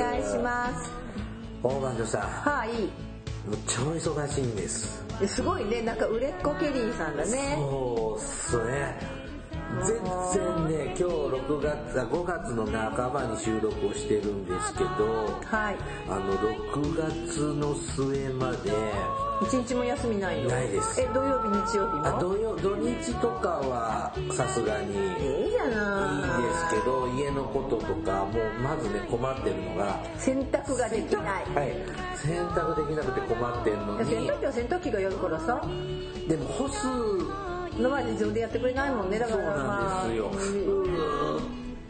願いします。大魔女さん。はい、超忙しいんです。すごいね。なんか売れっ子ケリーさんだね。そうっすね。全然ね今日6月あ5月の半ばに収録をしてるんですけどはい。あの6月の末まで一日も休みないの？ないです。え土曜日日曜日もあ土曜土日とかはさすがに。いいいいじゃない。ですけど家のこととかもうまずね困ってるのが。洗濯ができない。はい。洗濯できなくて困ってるの洗に濯機は洗濯機がやるからさ。でも干す。今まで自動でやってくれないもんねだかそうらまあなんですよ。うー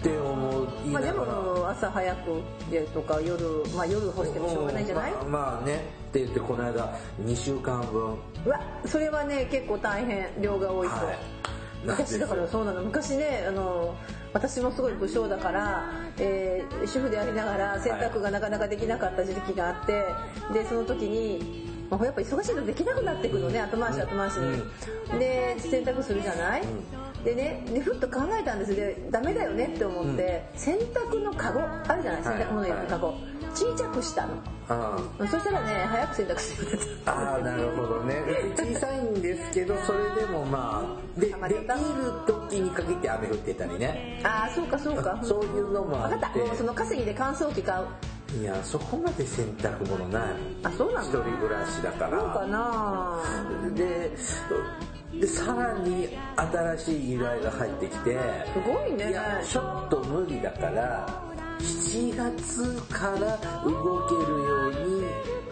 って思いまあで。も朝早くでとか夜まあ夜干してもしょうがないんじゃない？まあまあねって言ってこの間2週間分。うわそれはね結構大変量が多いと、昔だからそうなの。昔ねあの私もすごい武将だから、えー主婦でありながら洗濯がなかなかできなかった時期があってでその時に、まあ、やっぱ忙しいとできなくなってくのね後回し後回しに、で洗濯するじゃない、でねでふっと考えたんです。でダメだよねって思って、洗濯のカゴあるじゃない？洗濯物入れるカゴ、小さくしたの。あそしたらね早く洗濯するああなるほどね。小さいんですけど それでもまあでできる時に限って雨降ってたりね。ああそうかそうか。そういうのもあっ分かった。もうその稼ぎで乾燥機買う。ていやそこまで洗濯物ない。あそうなの？一人暮らしだかそうからなででさらに新しい依頼が入ってきてすごいね。いやちょっと無理だから7月から動けるよう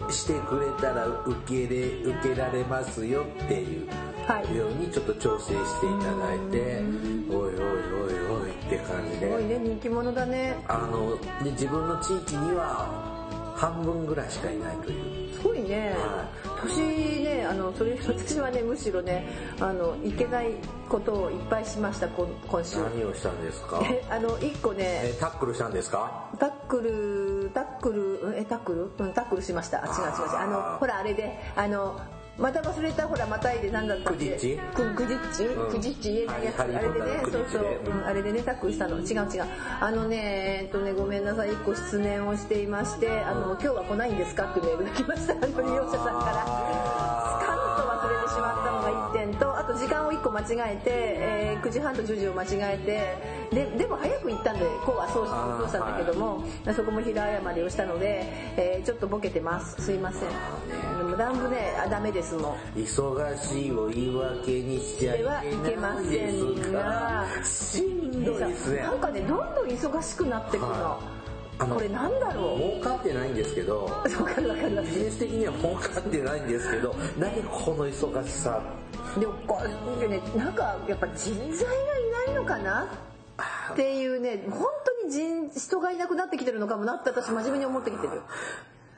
にしてくれたら受けれ受けられますよっていうはい。ようにちょっと調整していただいておいおいおいおいって感じすごいでね人気者だね。あので自分の地域には半分ぐらいしかいないという。すごいね。は年ねあのそれ私はねむしろねあのいけないことをいっぱいしました今今週。何をしたんですか？えあの一個ね。えタックルしたんですか？タックルタックルうんえタックル？うんタックルしました。あ違う違う違う。あのほらあれであのまた忘れたほらまたいで何だったっけ？クジッチくクジッチうん。クジッチ言えないやつハあれでねそうそう。あれでねタックルしたの。違う違う。あのねえっとねごめんなさい。一個失念をしていましてあの今日は来ないんですか？ってメールが来ました。あの利用者さんから時間を1個間違えて、えー9時半と10時を間違えてででも早く行ったんでこうはそうしたんだけども、そこも平謝りをしたので、えーちょっとボケてます。すいません。でもだんぶねあダメですもん忙しいを言い訳にしちゃいではいけませんががしんどいですね。なんかねどんどん忙しくなってくの、はあのこれなんだろう？儲かってないんですけど ビジネス的には儲かってないんですけど何この忙しさるでもこうね。なんかやっぱ人材がいないのかな？っていうね本当に人人がいなくなってきてるのかもなって私真面目に思ってきてる。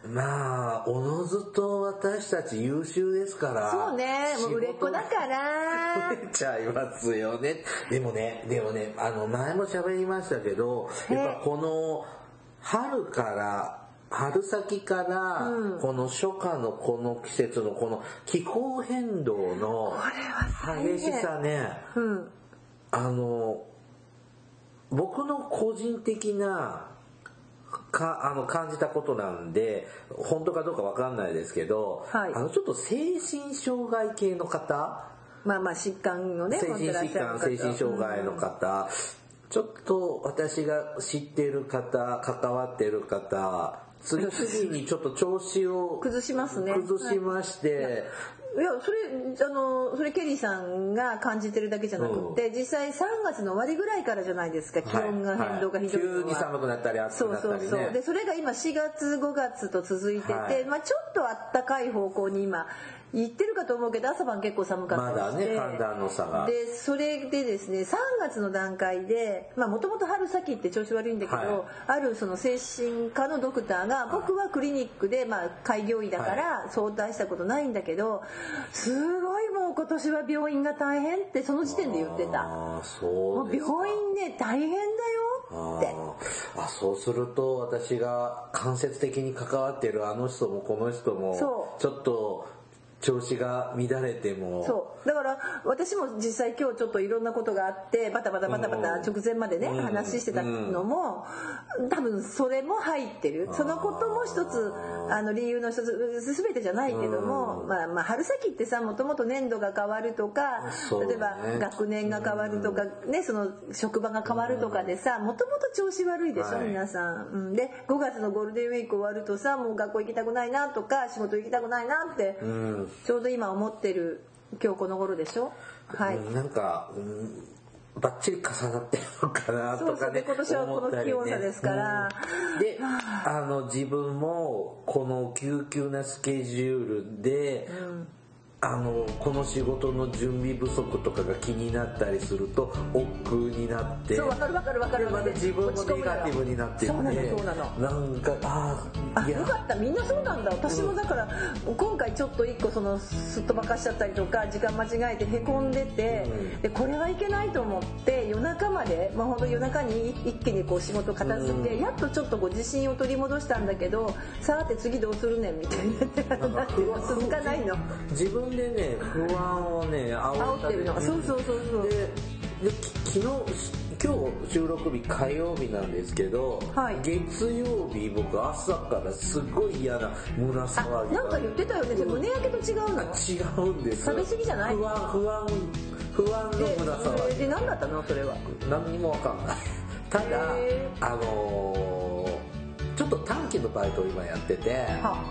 まあおのずと私たち優秀ですから。そうね。もう売れっ子だから。増えちゃいますよね。でもねでもねあの前も喋りましたけどやっぱこの春から春先からこの初夏のこの季節のこの気候変動の激しさね。うん。あの僕の個人的なかあの感じたことなんで本当かどうかわかんないですけど、はい。あのちょっと精神障害系の方？まあまあ疾患をね精神疾患精神障害の方、ちょっと私が知ってる方関わってる方次々にちょっと調子を崩しますね。崩しまして、い。やそれあのそれケリーさんが感じてるだけじゃなくって、実際3月の終わりぐらいからじゃないですか。気温が変動がひどいのは、急に寒くなったり暑そうくなったりね。そうそうでそれが今4月5月と続いてて、はい。まあ、ちょっとあったかい方向に今言ってるかと思うけど朝晩結構寒かったりして。まだね寒暖の差が。でそれでですね3月の段階でもともと春先って調子悪いんだけど、はい。あるその精神科のドクターが僕はクリニックで、まあ、開業医だから相談したことないんだけどすごいもう今年は病院が大変ってその時点で言ってた。ああそもう病院ね大変だよ。って。あそうすると私が間接的に関わっているあの人もこの人もちょっと調子が乱れても。そう。だから私も実際今日ちょっといろんなことがあってバタバタバタバタ直前までねうん。話してたのも多分それも入ってる。そのことも一つあの理由の一つ全てじゃないけどもまあまあ春先ってさもともと年度が変わるとか例えばね学年が変わるとかねその職場が変わるとかでさもともと調子悪いでしょはい。皆さん。うん。で5月のゴールデンウィーク終わるとさもう学校行きたくないなとか仕事行きたくないなってうんちょうど今思ってる今日この頃でしょ？はい、うんなんか、うん、バッチリ重なってるのかなとかねそうそうで今年はこの気温差ですから。うんであ。の自分もこの急急なスケジュールで、あのこの仕事の準備不足とかが気になったりすると億劫になってそうわかるわかるわかるでまた自分もネガティブになっていそうなのそうなの。なんかああよかったみんなそうなんだ。私もだから今回ちょっと一個そのすっ飛ばかしちゃったりとか時間間違えてへこんでて、うん。でこれはいけないと思って夜中まで、まあ、ほんと夜中に一気にこう仕事片付け、うん。やっとちょっとこう自信を取り戻したんだけどさて次どうするねんみたいにな続かないの。自分でね不安をね煽ってるのそうそうそうそう。で昨日今日収録日火曜日なんですけど、はい。月曜日僕朝からすごい嫌な胸あ騒ぎがなんか言ってたよね。で胸焼けと違うの？違うんです食べ過ぎじゃない？不安不安不安ので胸騒ぎ。で何だったの？それは。何にもわかんない。ただへあのーちょっと短期のバイトを今やってては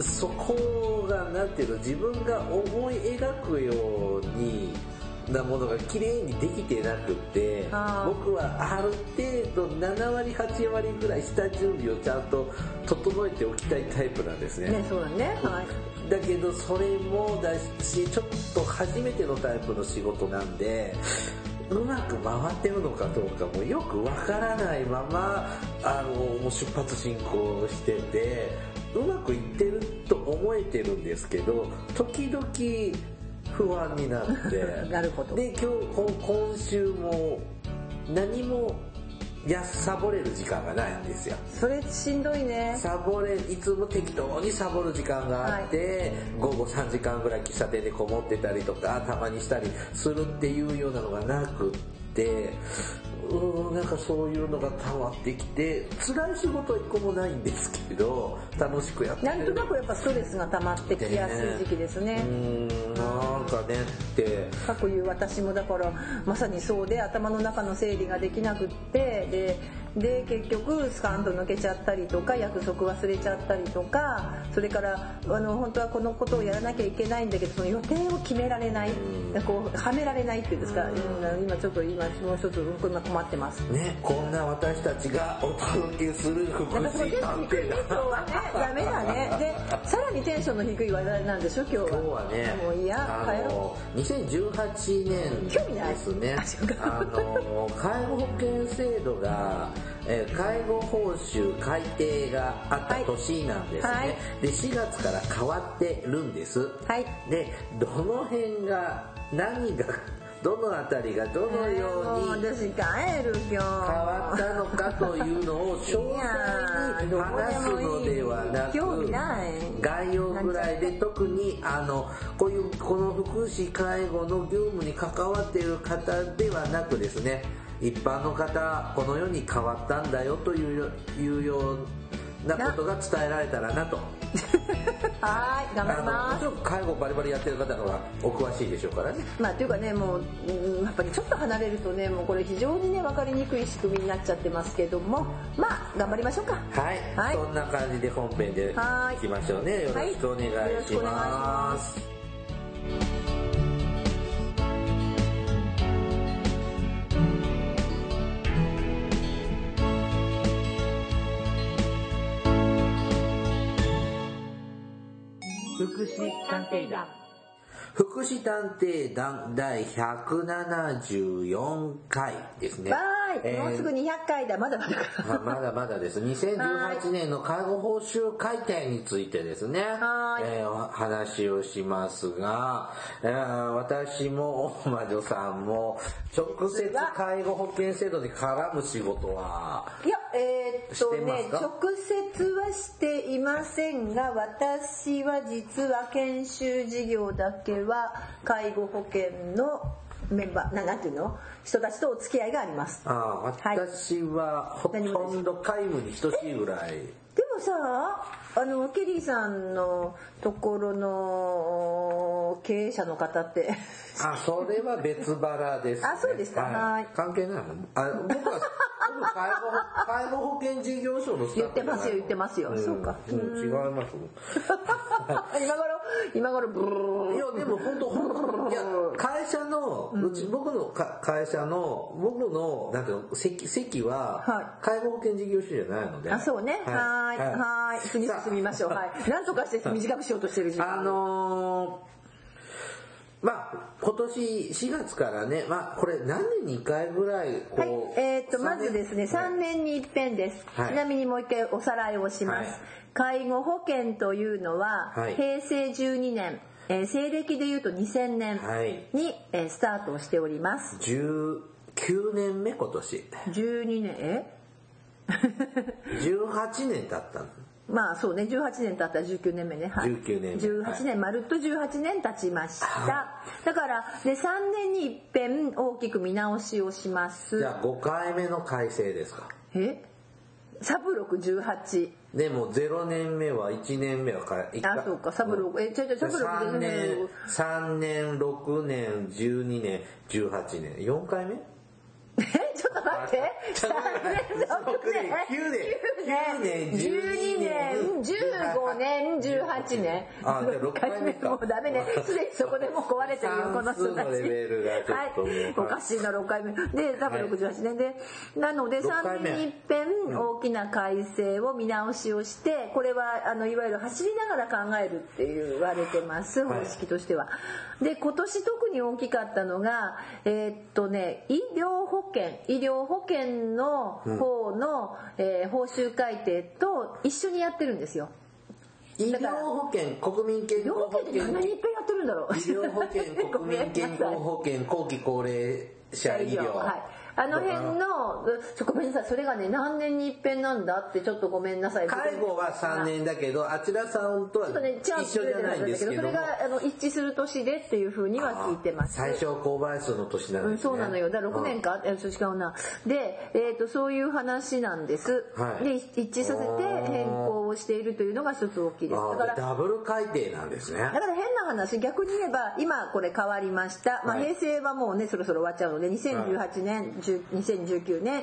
そこがなんていうの自分が思い描くようになものが綺麗にできてなくって僕はある程度7割8割ぐらい下準備をちゃんと整えておきたいタイプなんですね。ねそうだね。はい。だけどそれもだしちょっと初めてのタイプの仕事なんでうまく回ってるのかどうかもよくわからないままあのもう出発進行しててうまくいってると思えてるんですけど時々不安になって。なるほど。で今日こ今週も何もやサボれる時間がないんですよ。それしんどいね。サボれいつも適当にサボる時間があって、午後3時間ぐらい喫茶店でこもってたりとかたまにしたりするっていうようなのがなくってうーんなんかそういうのが溜まってきて辛い仕事は一個もないんですけど楽しくやってる。なんとなくやっぱストレスが溜まってきやすい時期ですね。うーんなんかねって。かくいう私もだからまさにそうで頭の中の整理ができなくってでで結局スカンと抜けちゃったりとか約束忘れちゃったりとかそれからあの本当はこのことをやらなきゃいけないんだけどその予定を決められない。こうはめられないっていうんですか。うん。今ちょっと今もう一つうん今困ってます。ねこんな私たちがお届けする福祉探偵今日はね。ダメだね。でさらにテンションの低い話題なんでしょ今日は。今日はねもういやあ帰ろの2018年興味ないですね。あそうかあの介護保険制度がえー介護報酬改定があった年なんですね、はい。で4月から変わってるんです。はい。でどの辺が何がどのあたりがどのように変わったのかというのを詳細に話すのではなく概要ぐらいで特にあのこういうこの福祉介護の業務に関わっている方ではなくですね一般の方このように変わったんだよというようようなことが伝えられたらなと。はい頑張ります。もちろん介護バリバリやってる方の方がお詳しいでしょうからね。まあというかねもううんやっぱりちょっと離れるとねもうこれ非常にね分かりにくい仕組みになっちゃってますけどもまあ頑張りましょうか。はい、はい。そんな感じで本編ではい。いきましょうね。よろしくお願いししくお願いしま。ます福福祉探偵団福祉探偵団第174回ですね。わーい、もうすぐ200回だ。まだまだ。あまだまだです。2018年の介護報酬改定についてですね、はい。えーお話をしますが、えー私も大魔女さんも直接介護保険制度に絡む仕事はいやえーっとね直接はしていませんが私は実は研修事業だけは介護保険のメンバーななんていうの？人たちとお付き合いがあります。あーはい。私はほとんど皆無に等しいぐらい。でもさあのケリーさんのところの経営者の方ってあ、それは別腹です、ね。あそうですか。はい。関係ないの？あ僕は、僕介護保、介護保険事業所の言ってますよ言ってますよ。ん。そうか。うん違います。今頃今頃ブルいや、でも本当、本当いや、会社の、うち、僕のか会社の、僕の、なんていうの、席、席はは、介護保険事業所じゃないので。あそうね。はーい。はーい。次進みましょう。はい。なんとかして短くしようとしてる時間あのーまあ、今年4月からね、まあ、これ何年に1回ぐらい、こう、はい、えーっとまずですね三3年に一遍です、はい。ちなみにもう一回おさらいをします、はい。介護保険というのは、はい。平成12年、えー西暦でいうと2000年はい。に、えースタートをしております。19年目今年。12年？え？18年経ったの。まあそうね。18年経ったら19年目ね、はい、19年目。18年、まるっと18年経ちました、はだからで3年に一遍大きく見直しをします。じゃあ5回目の改正ですか？え？サブロク18でも0年目は1年目はかあそうか。サブロクえちょいちょいサブロク3年18 3年6年12年18年。4回目？えちょっと待って。ちょっと待って。3年9年9年12年15年18年。あじゃあ6回目か。もうダメね。すでにそこでもう壊れてるよこの人たちはい。おかしいな6回目。で多分68年で。なので6回3目。年に一遍大きな改正を見直しをしてこれはあのいわゆる走りながら考えるって言われてます方式としては。で今年特に大きかったのがえーっとね医療保険医療保険の方の、えー報酬改定と一緒にやってるんですよ。医療保険国民健医療康保保険って険何にいっぺんやってるんだろう。医療保険国民健康保険後期高齢者医療 はい、あの辺のごめんなさい。それがね何年に一遍なんだってちょっとごめんなさい。介護は3年だけどあちらさんとはちょっとねチャンス一緒じゃないんですけども。それがあの一致する年でっていうふうには聞いてます。最小公倍数の年なんうん、ですね。そうなのよ。だから6年か、えそう違うな。で、えー、とそういう話なんです、はい。で一致させて変更をしているというのが一つ大きいです。だあからーダブル改定なんですね。だから変な話逆に言えば今これ変わりました、まあ、はい。平成はもうねそろそろ終わっちゃうので2018年、10 2019年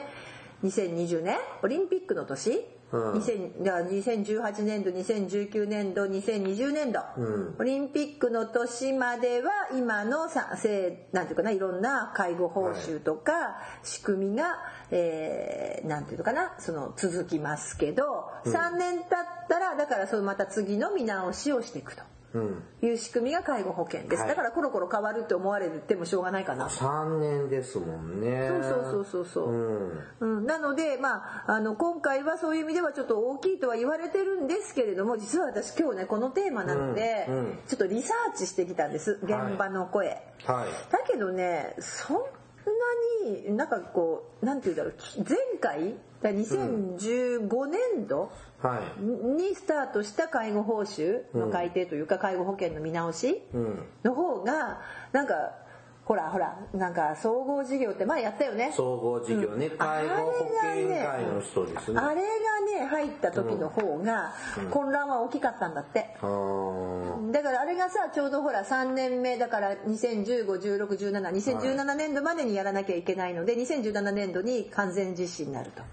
2020年オリンピックの年、うん。2000だから2018年度2019年度2020年度、うんオリンピックの年までは今のさせなんていうかないろんな介護報酬とか仕組みが、えーなんていうのかなその続きますけど、3年経ったらだからそのまた次の見直しをしていくと。うん。いう仕組みが介護保険です、はい。だからコロコロ変わるって思われてもしょうがないかな。3年ですもんね。そうそうそうそうそう、うん。うん、なので、まあ、あの今回はそういう意味ではちょっと大きいとは言われてるんですけれども実は私今日ねこのテーマなので、うん。うん。ちょっとリサーチしてきたんです。現場の声、はい。だけどねそんなになんかこうなんて言うんだろうき前回だ2015年度はい。にスタートした介護報酬の改定というか介護保険の見直しうん。の方がなんかほらほらなんか総合事業って前やったよね。総合事業ね、うん。介護保険会あれがねの人ですね。あれがね入った時の方が混乱は大きかったんだって、あー。だからあれがさちょうどほら3年目だから201516172017年度までにやらなきゃいけないので2017年度に完全実施になると。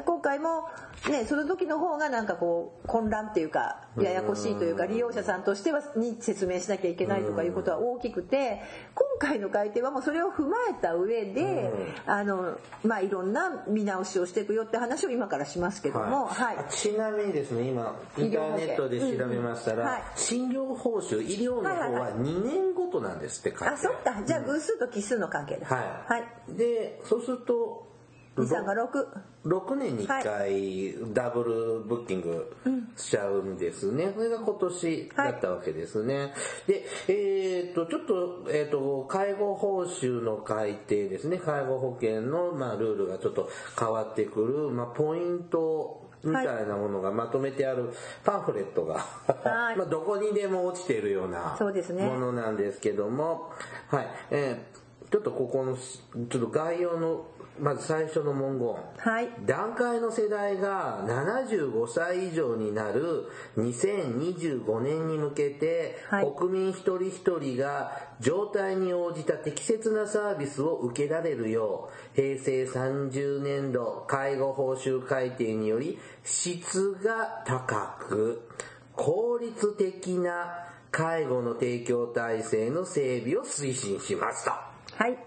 今回もねその時の方がなんかこう混乱っていうかややこしいというか利用者さんとしてはに説明しなきゃいけないとかいうことは大きくて今会の改定はもうそれを踏まえた上で、あのまあいろんな見直しをしていくよって話を今からしますけども、はい。あちなみにですね今インターネットで調べましたら、うんうんはい。診療報酬医療の方はいはいはは2年ごとなんですって書いて。あそっか。じゃあ偶数と奇数の関係だはい、はい。でそうすると23が6 6年に1回ダブルブッキングしちゃうんですね。それが今年だったわけですね。で、えっ、と、ちょっと、えっ、と、介護報酬の改定ですね。介護保険の、まあ、ルールがちょっと変わってくる、まあ、ポイントみたいなものがまとめてあるパンフレットが、はい。まあどこにでも落ちているようなものなんですけども、はい、えーちょっとここの、ちょっと概要の、まず最初の文言。はい段階の世代が75歳以上になる2025年に向けて、はい国民一人一人が状態に応じた適切なサービスを受けられるよう平成30年度介護報酬改定により質が高く効率的な介護の提供体制の整備を推進しますと。はい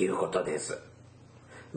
いうことです。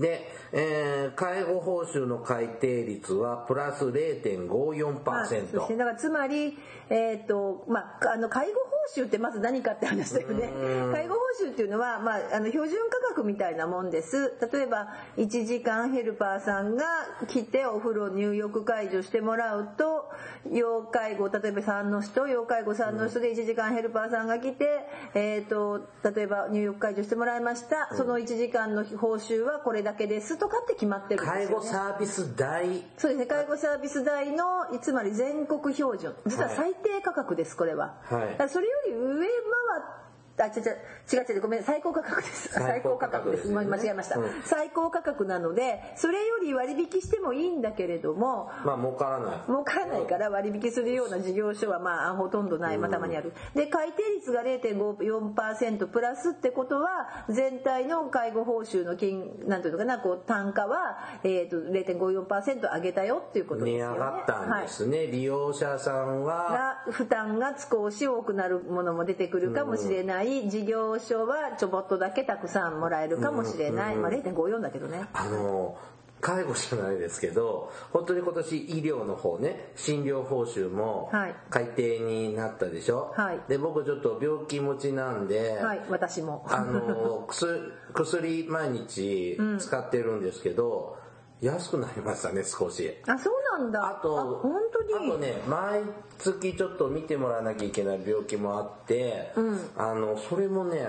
で、えー介護報酬の改定率はプラスまあそうですね0.54%。だからつまり、えーとまあ、あの介護報酬ってまず何かって話だよね。介護報酬っていうのは、まあ、あの標準価格みたいなもんです。例えば1時間ヘルパーさんが来てお風呂入浴介助してもらうと要介護例えば3の人要介護3の人で1時間ヘルパーさんが来て、えー、と例えば入浴介助してもらいました。その1時間の報酬はこれだけですとかって決まってるんですよね。介護サービス代。そうですね。介護サービス代のつまり全国標準。実は最低価格ですこれは、はい。それより上回あ違う違う違う違うごめん最高価格です。最高価価格です。す間違えました、うん。最高価格なのでそれより割引してもいいんだけれどもまあ儲からない。儲からないから割引するような事業所はまあほとんどない、まあ、たまにある。で改定率が0.54%プラスってことは全体の介護報酬の金なんていうのかなこう単価は、えー、と0.54%上げたよっていうことです値よね。上がったんですね。利用者さんは、が負担が少し多くなるものも出てくるかもしれない、事業所はちょぼっとだけたくさんもらえるかもしれない、まあ、0.54だけどね。あの、介護じゃないですけど、本当に今年医療の方ね、診療報酬もはい。改定になったでしょ、はい。で、僕ちょっと病気持ちなんで、はい私も。あの薬薬毎日使ってるんですけど、安くなりましたね少し。あそうなんだ。あと本当に。あとね毎月ちょっと見てもらわなきゃいけない病気もあって、あのそれもね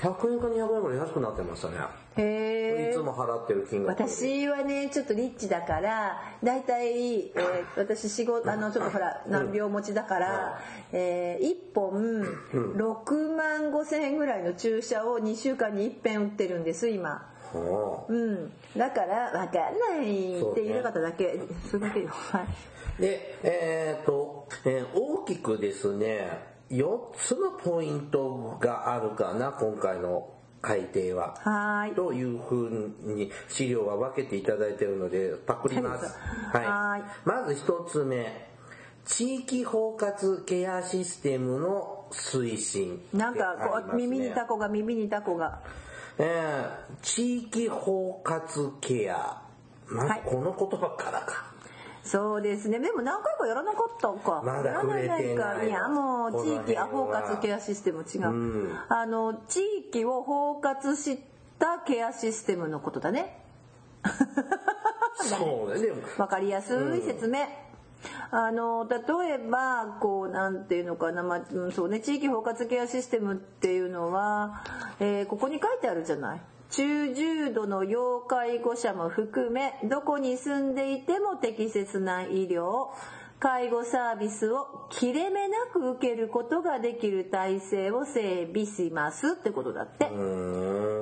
100円か200円ぐらい安くなってましたね。へえいつも払ってる金額私はねちょっとリッチだからだいたい、えー私仕事あのちょっとほら難病持ちだから、え1本6万5千円ぐらいの注射を2週間に一遍打ってるんです今。ほううんだから分かんないって言いたかっただけそれだけよはいで、えっ、と、えー大きくですね、4つのポイントがあるかな、今回の改定は。はーいというふうに資料は分けていただいているので、パクります。はい。はいまず一つ目、地域包括ケアシステムの推進、なんかこう耳にタコ。コが耳にタコがえー地域包括ケア。まずはい。この言葉からか。そうですね。でも何回かやらなかったか。まだ触れてない。いやもう地域あ包括ケアシステム違う、うん。あの地域を包括したケアシステムのことだね。そうね。わかりやすい説明、あの例えばこうなんていうのかな、まあそうね、地域包括ケアシステムっていうのは、えーここに書いてあるじゃない？中重度の要介護者も含めどこに住んでいても適切な医療。介護サービスを切れ目なく受けることができる体制を整備しますってことだって。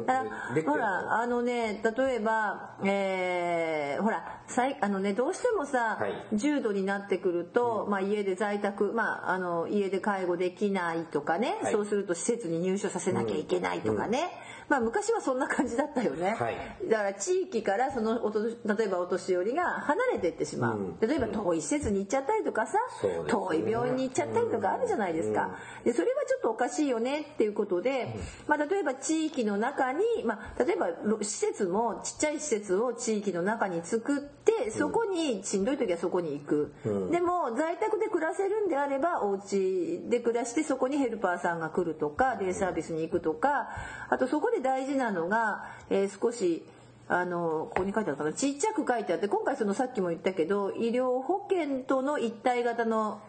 だからほらあのね例えば、えーほらさいあのねどうしてもさ、はい。重度になってくると、まあ、家で在宅、まあ、あの家で介護できないとかね、はい。そうすると施設に入所させなきゃいけないとかね、まあ、昔はそんな感じだったよね、はい。だから地域からそのおと例えばお年寄りが離れてってしまう、うん。例えば遠い施設に行っちゃったりとかさ、ね。遠い病院に行っちゃったりとかあるじゃないですか、でそれはちょっとおかしいよねっていうことで、まあ、例えば地域の中に、まあ、例えばろ施設もちっちゃい施設を地域の中に作ってそこにしんどい時はそこに行く、うん。でも在宅で暮らせるんであればお家で暮らしてそこにヘルパーさんが来るとかデイサービスに行くとかあとそこで大事なのが、えー少しあのここに書いてあるかな。ちっちゃく書いてあって今回そのさっきも言ったけど医療保険との一体型の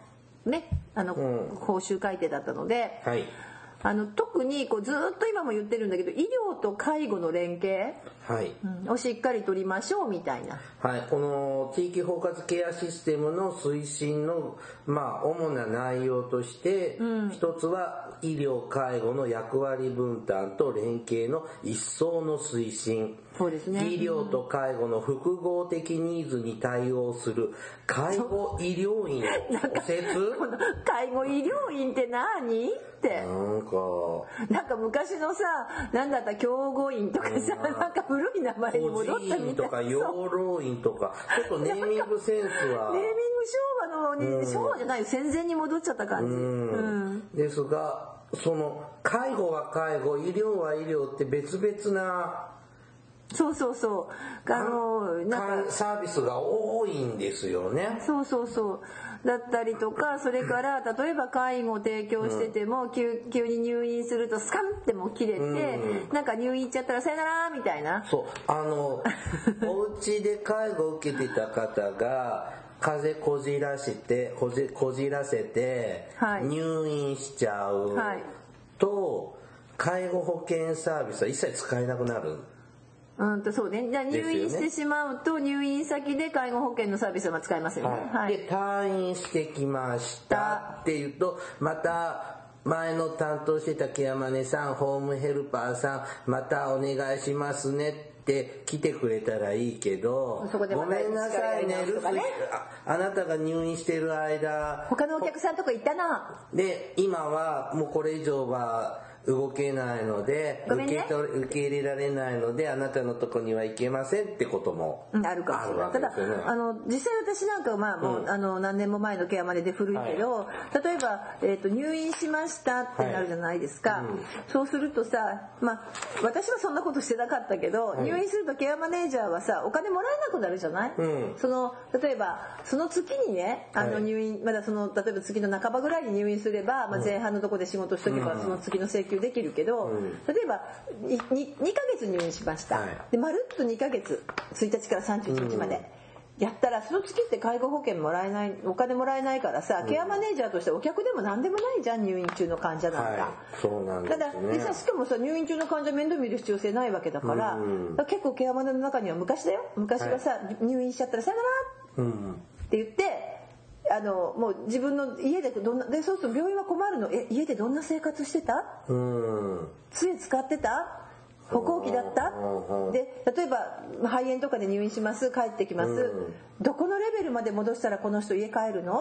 ねあの、うん。報酬改定だったので、はい。あの特にこうずっと今も言ってるんだけど医療と介護の連携、はい。うん。をしっかり取りましょうみたいな。はい、この地域包括ケアシステムの推進の、まあ、主な内容として、一つは医療介護の役割分担と連携の一層の推進。そうですね。医療と介護の複合的ニーズに対応する介護医療院。の創設この介護医療院って何？って。なんか。なんか昔のさ、なんだった？教護院とかさ、なんか古い名前に孤戻ったみたとか養老院とかちょっとネーミングセンスはネーミング昭和のに、昭和じゃないよ戦前に戻っちゃった感じ。ううんんですがその介護は介護医療は医療って別々なそうそうそう。あの、なんか、サービスが多いんですよね。そうそうそう。だったりとか、それから、例えば介護を提供してても、急急に入院するとスカンってもう切れて、うんなんか入院行っちゃったらさよならみたいな。そうあの お家で介護を受けてた方が風邪こじらしてこじこじらせてはい入院しちゃうはいと介護保険サービスは一切使えなくなる。うんとそうね。じゃ入院してしまうと、入院先で介護保険のサービスは使えますよね。はい。で退院してきましたっていうとまた前の担当してたケヤマネさんホームヘルパーさんまたお願いしますねって来てくれたらいいけどそこでまたごめんなさいね留守ああなたが入院してる間他のお客さんとこ行ったな。で今はもうこれ以上は動けないのでね。受け取れ受け入れられないのであなたのとこには行けませんってこともうん。あるかも。しれない。ただあの、実際私なんかはまあもう、あの、何年も前のケアマネで古いけど、例えば、えっ、と、入院しましたってなるじゃないですか。そうするとさ、まあ、私はそんなことしてなかったけど、入院するとケアマネージャーはさ、お金もらえなくなるじゃない、うん。その、例えば、その月にね、あはい。の入院、まだその、例えば月の半ばぐらいに入院すれば、まあ前半のとこで仕事しとけば、その月の請求できるけど、例えば、にに2ヶ月入院しました。はい。でまるっと2ヶ月1日から31日まで、やったらその月って介護保険もらえないお金もらえないからさ、ケアマネージャーとしてお客でも何でもないじゃん入院中の患者なんか。はい。そうなんでただすねでさしかもさ入院中の患者面倒見る必要性ないわけだから,、うん。結構ケアマネの中には昔だよ。昔はさ、入院しちゃったらさよならうんって言ってあのもう自分の家でどんなでそうすると病院は困るの。え家でどんな生活してた？うん。杖使ってた？歩行器だった？うんうんで例えば肺炎とかで入院します。帰ってきます、うん。どこのレベルまで戻したらこの人家帰るの？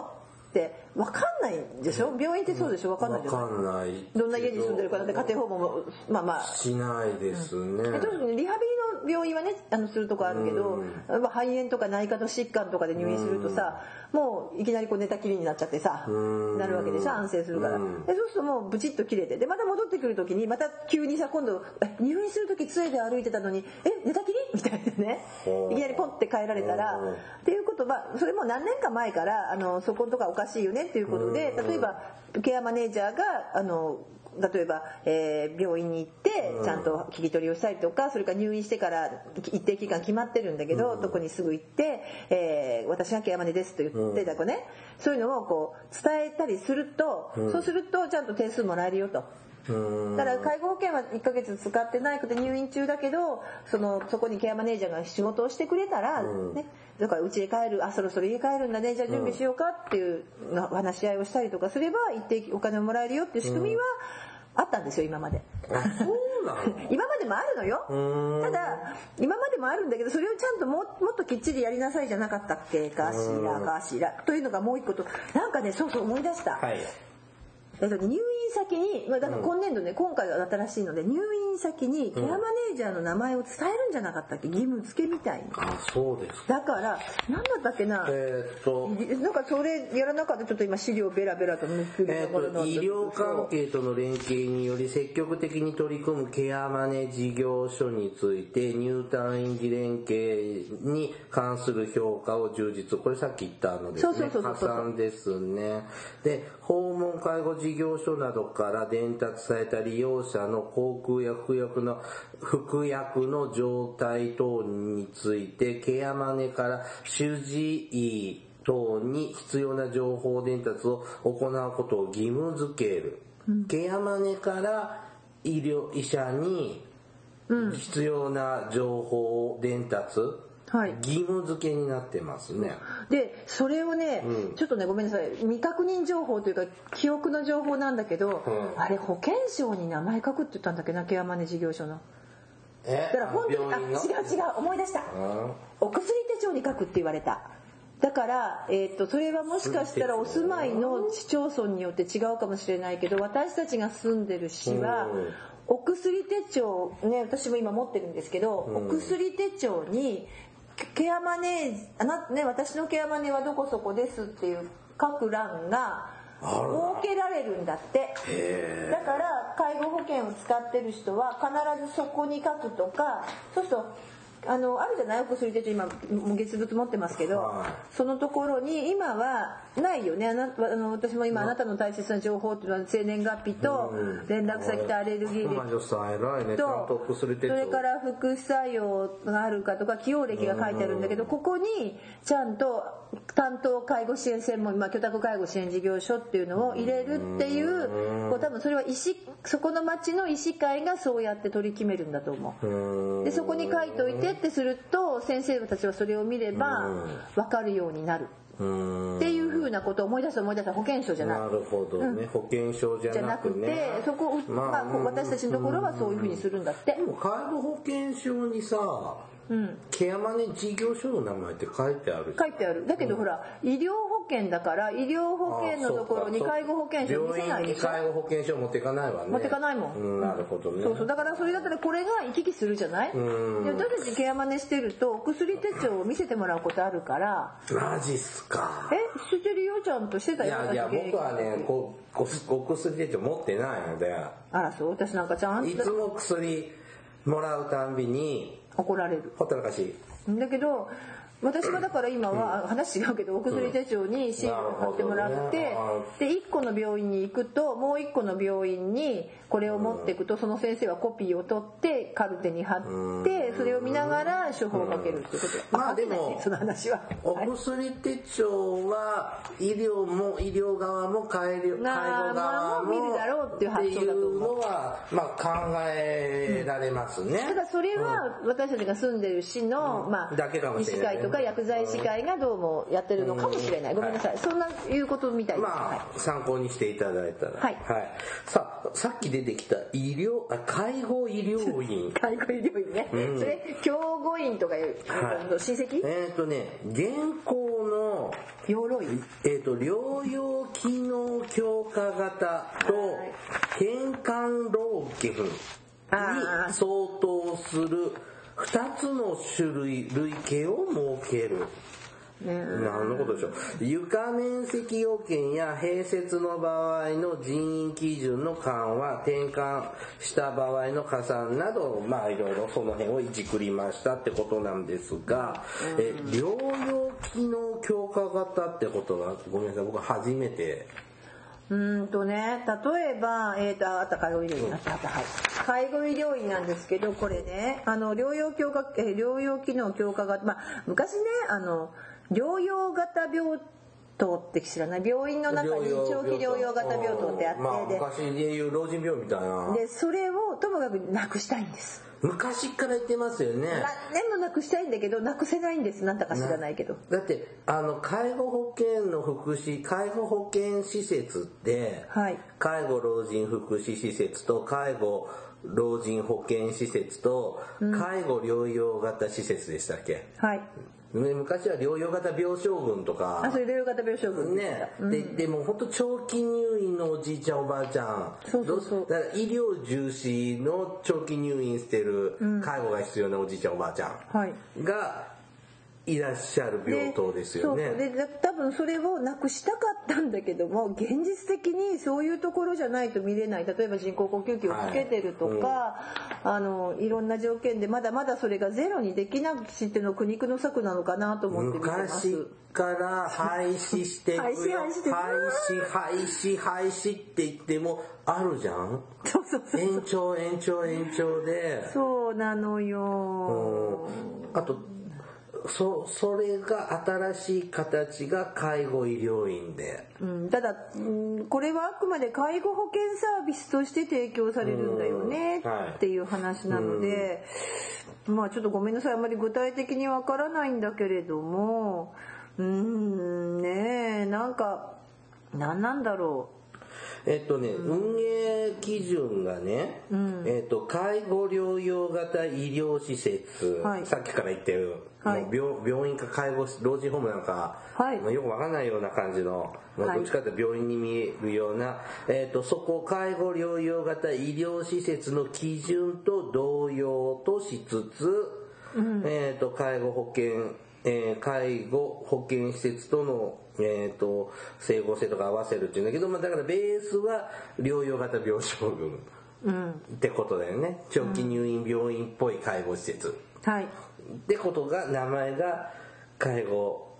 って分かんないでしょ？病院ってそうでしょ？分かんないじゃないわかんないど。んな家に住んでるかなんて家庭訪問もまあまあ。しないですね、え特にリハビリの病院はねあのするとこあるけど、まあ肺炎とか内科の疾患とかで入院するとさ、もういきなりこう寝たきりになっちゃってさ、うん。なるわけでしょ安静するから、うん。でそうするともうブチッと切れてでまた戻ってくる時にまた急にさ今度え入院する時杖で歩いてたのにえ寝たきり？みたいなね。いきなりポンって帰られたら、うん。っていうことはそれも何年か前からあのそことかおかしいよねっていうことで例えばケアマネージャーがあの例えば、えー病院に行ってちゃんと聞き取りをしたりとかそれから入院してから一定期間決まってるんだけど、どこにすぐ行って、えー私がケアマネですと言ってだかね、そういうのをこう伝えたりすると、そうするとちゃんと点数もらえるよと。うん。だから介護保険は1ヶ月使ってないくて入院中だけどそのそこにケアマネージャーが仕事をしてくれたら、ね、だから家へ帰るあそろそろ家帰るんだねじゃあ準備しようかっていうの話し合いをしたりとかすれば一定お金をもらえるよっていう仕組みはあったんですよ今まで。あそうなの？今までもあるのよ。ただ今までもあるんだけどそれをちゃんとももっときっちりやりなさいじゃなかったっけ？かしらかしらというのがもう一個となんかねそうそう思い出した、はいえっと、入院先に、まあ、だから今年度ね、今回は新しいので入院先にケアマネージャーの名前を伝えるんじゃなかったっけ？義務付けみたいに。あそうですだから何だったっけな、えーっとなんかそれやらなかったちょっと今資料ベラベラとめくるえところなんーと医療関係との連携により積極的に取り組むケアマネ事業所について入退院時連携に関する評価を充実。これさっき言ったのですね。そうそうそうそう加算ですね。で訪問介護事業所などから伝達された利用者の航空や服薬の服薬の状態等についてケアマネから主治医等に必要な情報伝達を行うことを義務付ける。ケアマネから医療、医者に必要な情報伝達、はい。義務付けになってますね。でそれをね、うん。ちょっとねごめんなさい。未確認情報というか記憶の情報なんだけど、うん。あれ保険証に名前書くって言ったんだっけ？なケアマネ事業所の。え？だから本当にあ違う違う思い出した。うん。お薬手帳に書くって言われた。だから、えー、とそれはもしかしたらお住まいの市町村によって違うかもしれないけど私たちが住んでる市はうん。お薬手帳ね私も今持ってるんですけど、お薬手帳にケアマネージあな、ね、私のケアマネはどこそこですっていう書く欄が設けられるんだって。へだから介護保険を使ってる人は必ずそこに書くとかそうするとあのあるじゃない？お薬手帳今もう現物持ってますけど、はい。そのところに今はないよね。あの私も今あ。なたの大切な情報っていうのは生年月日とうん。連絡先とアレルギー歴とそれから副作用があるかとか起用歴が書いてあるんだけどここにちゃんと担当介護支援専門、まあ、居宅介護支援事業所っていうのを入れるっていうこう多分それは医師そこの町の医師会がそうやって取り決めるんだと思う。でそこに書いといてってすると先生たちはそれを見れば分かるようになるっていうふうなことを思い出した思い出した保険証じゃない。なるほどね、保険証じゃなくね。てそこ、まあ、私たちのところはそういうふうにするんだって。でも介護保険証にさ、うん。ケアマネ事業所の名前って書いてある書いてある。だけどほら医療保険だから医療保険のところに介護保険証見せないでしょ？介護保険証持っていかないわね。持ってかないもん。うん、なるほどね。そうそう。だからそれだったらこれが行き来するじゃない？うん。で私たちケアマネしてるとお薬手帳を見せてもらうことあるから。マジっすか。え？してるよちゃんとしてたいよやいや私現役僕はねこうおお薬手帳持ってないので。あらそう。私なんかちゃんと。いつも薬もらうたんびに怒られる。ほったらかし。だけど私はだから今は話違うけどお薬手帳にシールを貼ってもらってで1個の病院に行くともう1個の病院にこれを持っていくとその先生はコピーを取ってカルテに貼ってそれを見ながら処方をかけるってこと。まあでもその話は。おはい薬手帳は医療も医療側も介護側もまあ見るだろうっていう発想はまあ考えられますね、ただそれは私たちが住んでる市の、まあ、医師会とか薬剤師会がどうもやってるのかもしれない。ごめんなさい。そんないうことみたいです、はい。まあ参考にしていただいたら。はい。さあさっき出てきた医療あ介護医療院。介護医療院ね、うん。それ教護院とかいう、はい親戚？えっ、とね現行の鎧えー、と療養機能強化型と変換老犬に相当する2つの種類類型を設ける。ね。何のことでしょう。床面積要件や併設の場合の人員基準の緩和転換した場合の加算などまあいろいろその辺をいじくりましたってことなんですが、え療養機能強化型ってことはごめんなさい僕初めてうんとね例えば、えー、とあった介護医療院あったあったはい。介護医療院なんですけどこれねあの療養強化、えー療養機能強化がまあ昔ねあの療養型病棟って知らない病院の中に長期療養型病棟ってあって、まあ、昔でいう老人病みたいな。ででそれをともかくなくしたいんです。昔から言ってますよね。何年もなくしたいんだけどなくせないんです。なんだか知らないけど。だってあの介護保険の福祉介護保険施設ってはい。介護老人福祉施設と介護老人保健施設と介護療養型施設でしたっけ、はい。ね昔は療養型病床群とか。あそれ療養型病床群ね。た、ででも本当長期入院のおじいちゃんおばあちゃん。そうそうそう。どだから医療重視の長期入院してる介護が必要なおじいちゃんおばあちゃはい。んがいらっしゃる病棟ですよね。そう。でで多分それをなくしたかったんだけども現実的にそういうところじゃないと見れない。例えば人工呼吸器をつけてるとか、い。あのいろんな条件でまだまだそれがゼロにできなくしってのは苦肉の策なのかなと思って。昔から廃止していくよ。廃止廃止廃止廃止廃止って言ってもあるじゃん？そうそうそう延長延長延長で。そうなのよ。あとそそれが新しい形が介護医療院で。うん、ただ、うんこれはあくまで介護保険サービスとして提供されるんだよねっていう話なので、まあちょっとごめんなさい。あまり具体的にわからないんだけれどもうーんねえなんか何なんだろえっとね、運営基準がね、えっと、介護療養型医療施設、はい。さっきから言ってる、はい。もう病病院か介護士老人ホームなんか、はい。まあよくわかんないような感じの、どっちかというと病院に見えるような、えっと、そこ介護療養型医療施設の基準と同様としつつ、えっと、介護保険えー介護保健施設との、えー、と整合性とか合わせるっていうんだけど、まあ、だからベースは療養型病床群う。うん。ってことだよね長期入院病院っぽい介護施設はい。ってことが名前が介護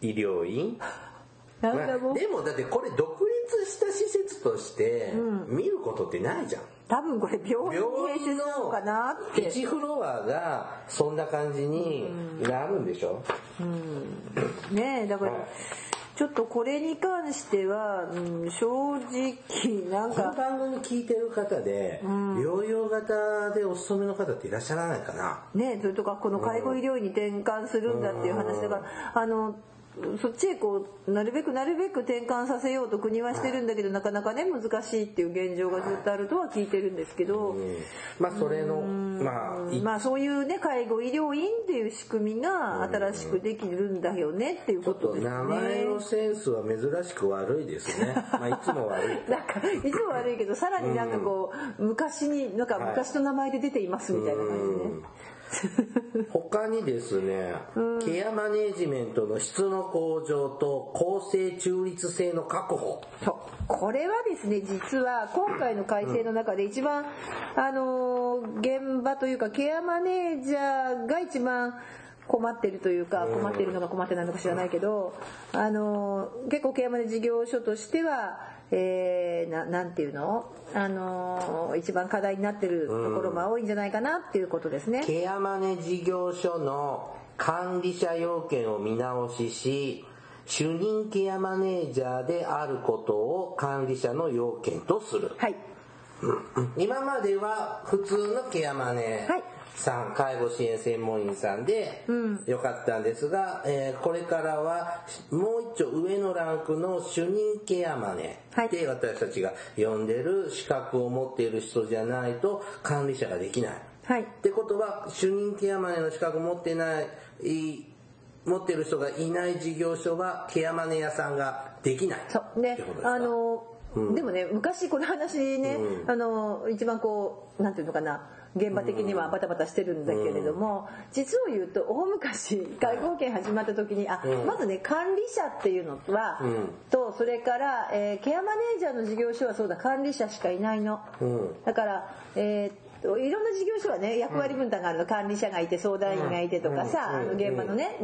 医療院 まあなんかもう、でもだってこれ独立した施設として見ることってないじゃん、多分これ病院に併設なのかなって。1フロアがそんな感じになるんでしょ、ねえだから、はい。ちょっとこれに関しては、うん、正直なんこのか番組聞いてる方で、療養型でお勤めの方っていらっしゃらないかな？ねそれとかこの介護医療院に転換するんだっていう話だからあのそっちへこうなるべくなるべく転換させようと国はしてるんだけどなかなかね難しいっていう現状がずっとあるとは聞いてるんですけど、うんまあそれのまあいまあそういうね介護医療院っていう仕組みが新しくできるんだよねっていうことですね。と名前のセンスは珍しく悪いですね。まあいつも悪い。なんかいつも悪いけどさらになんかこう、昔になんか昔の名前で出ていますみたいな感じでね。他にですね、ケアマネージメントの質の向上と公正中立性の確保。そう。これはですね実は今回の改正の中で一番、あのー現場というかケアマネージャーが一番困ってるというか困ってるのか困ってないのか知らないけど、あのー結構ケアマネ事業所としては、えーななんていうの、あのー一番課題になってるところも多いんじゃないかなっていうことですね。ケアマネ事業所の管理者要件を見直しし主任ケアマネージャーであることを管理者の要件とする。はい。今までは普通のケアマネ。はいさん、介護支援専門員さんでよかったんですが、えーこれからはもう一丁上のランクの主任ケアマネはい。で私たちが呼んでる資格を持っている人じゃないと管理者ができない。はい。ってことは主任ケアマネの資格を持ってない持ってる人がいない事業所はケアマネ屋さんができない。そう。ね。ってことですか？あの、でもね昔この話ね、あの一番こうなんていうのかな現場的にはバタバタしてるんだけれども、実を言うと大昔介護保険始まった時にあ、まずね管理者っていうのは、とそれから、えーケアマネージャーの事業所はそうだ管理者しかいないの、うん。だからえーっといろんな事業所はね役割分担があるの、管理者がいて相談員がいてとかさ、あの現場のね、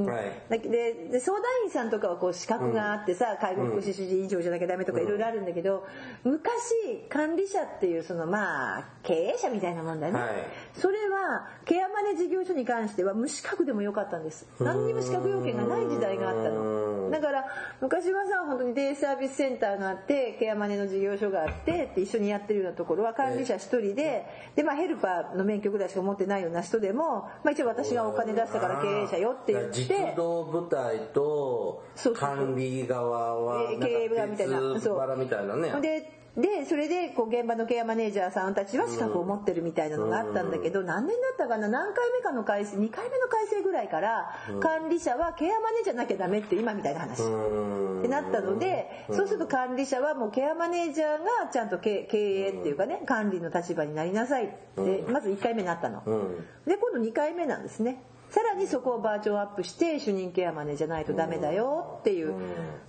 だけでで相談員さんとかはこう資格があってさ、介護福祉士以上じゃなきゃダメとかいろいろあるんだけど、昔管理者っていうそのまあ経営者みたいなもんだよね、はい。それはケアマネ事業所に関しては無資格でもよかったんです。何にも資格要件がない時代があったの。だから昔はさ本当にデイサービスセンターがあってケアマネの事業所があってって一緒にやってるようなところは管理者一人でで、まあ、ヘルパーの免許ぐらいしか持ってないような人でも、まあ、一応私がお金出したから経営者よって言っ実て動部隊とそうそうそう。管理側はえー経営側みたいな。別腹みたいなね。ででそれでこう現場のケアマネージャーさんたちは資格を持ってるみたいなのがあったんだけど、何年だったかな？何回目かの改正2回目の改正ぐらいから、管理者はケアマネージャーなきゃダメって今みたいな話。うんってなったので、そうすると管理者はもうケアマネージャーがちゃんと経経営っていうかね管理の立場になりなさいってまず1回目になったの。うんで今度2回目なんですね。さらにそこをバージョンアップして主任ケアマネじゃないとダメだよっていう。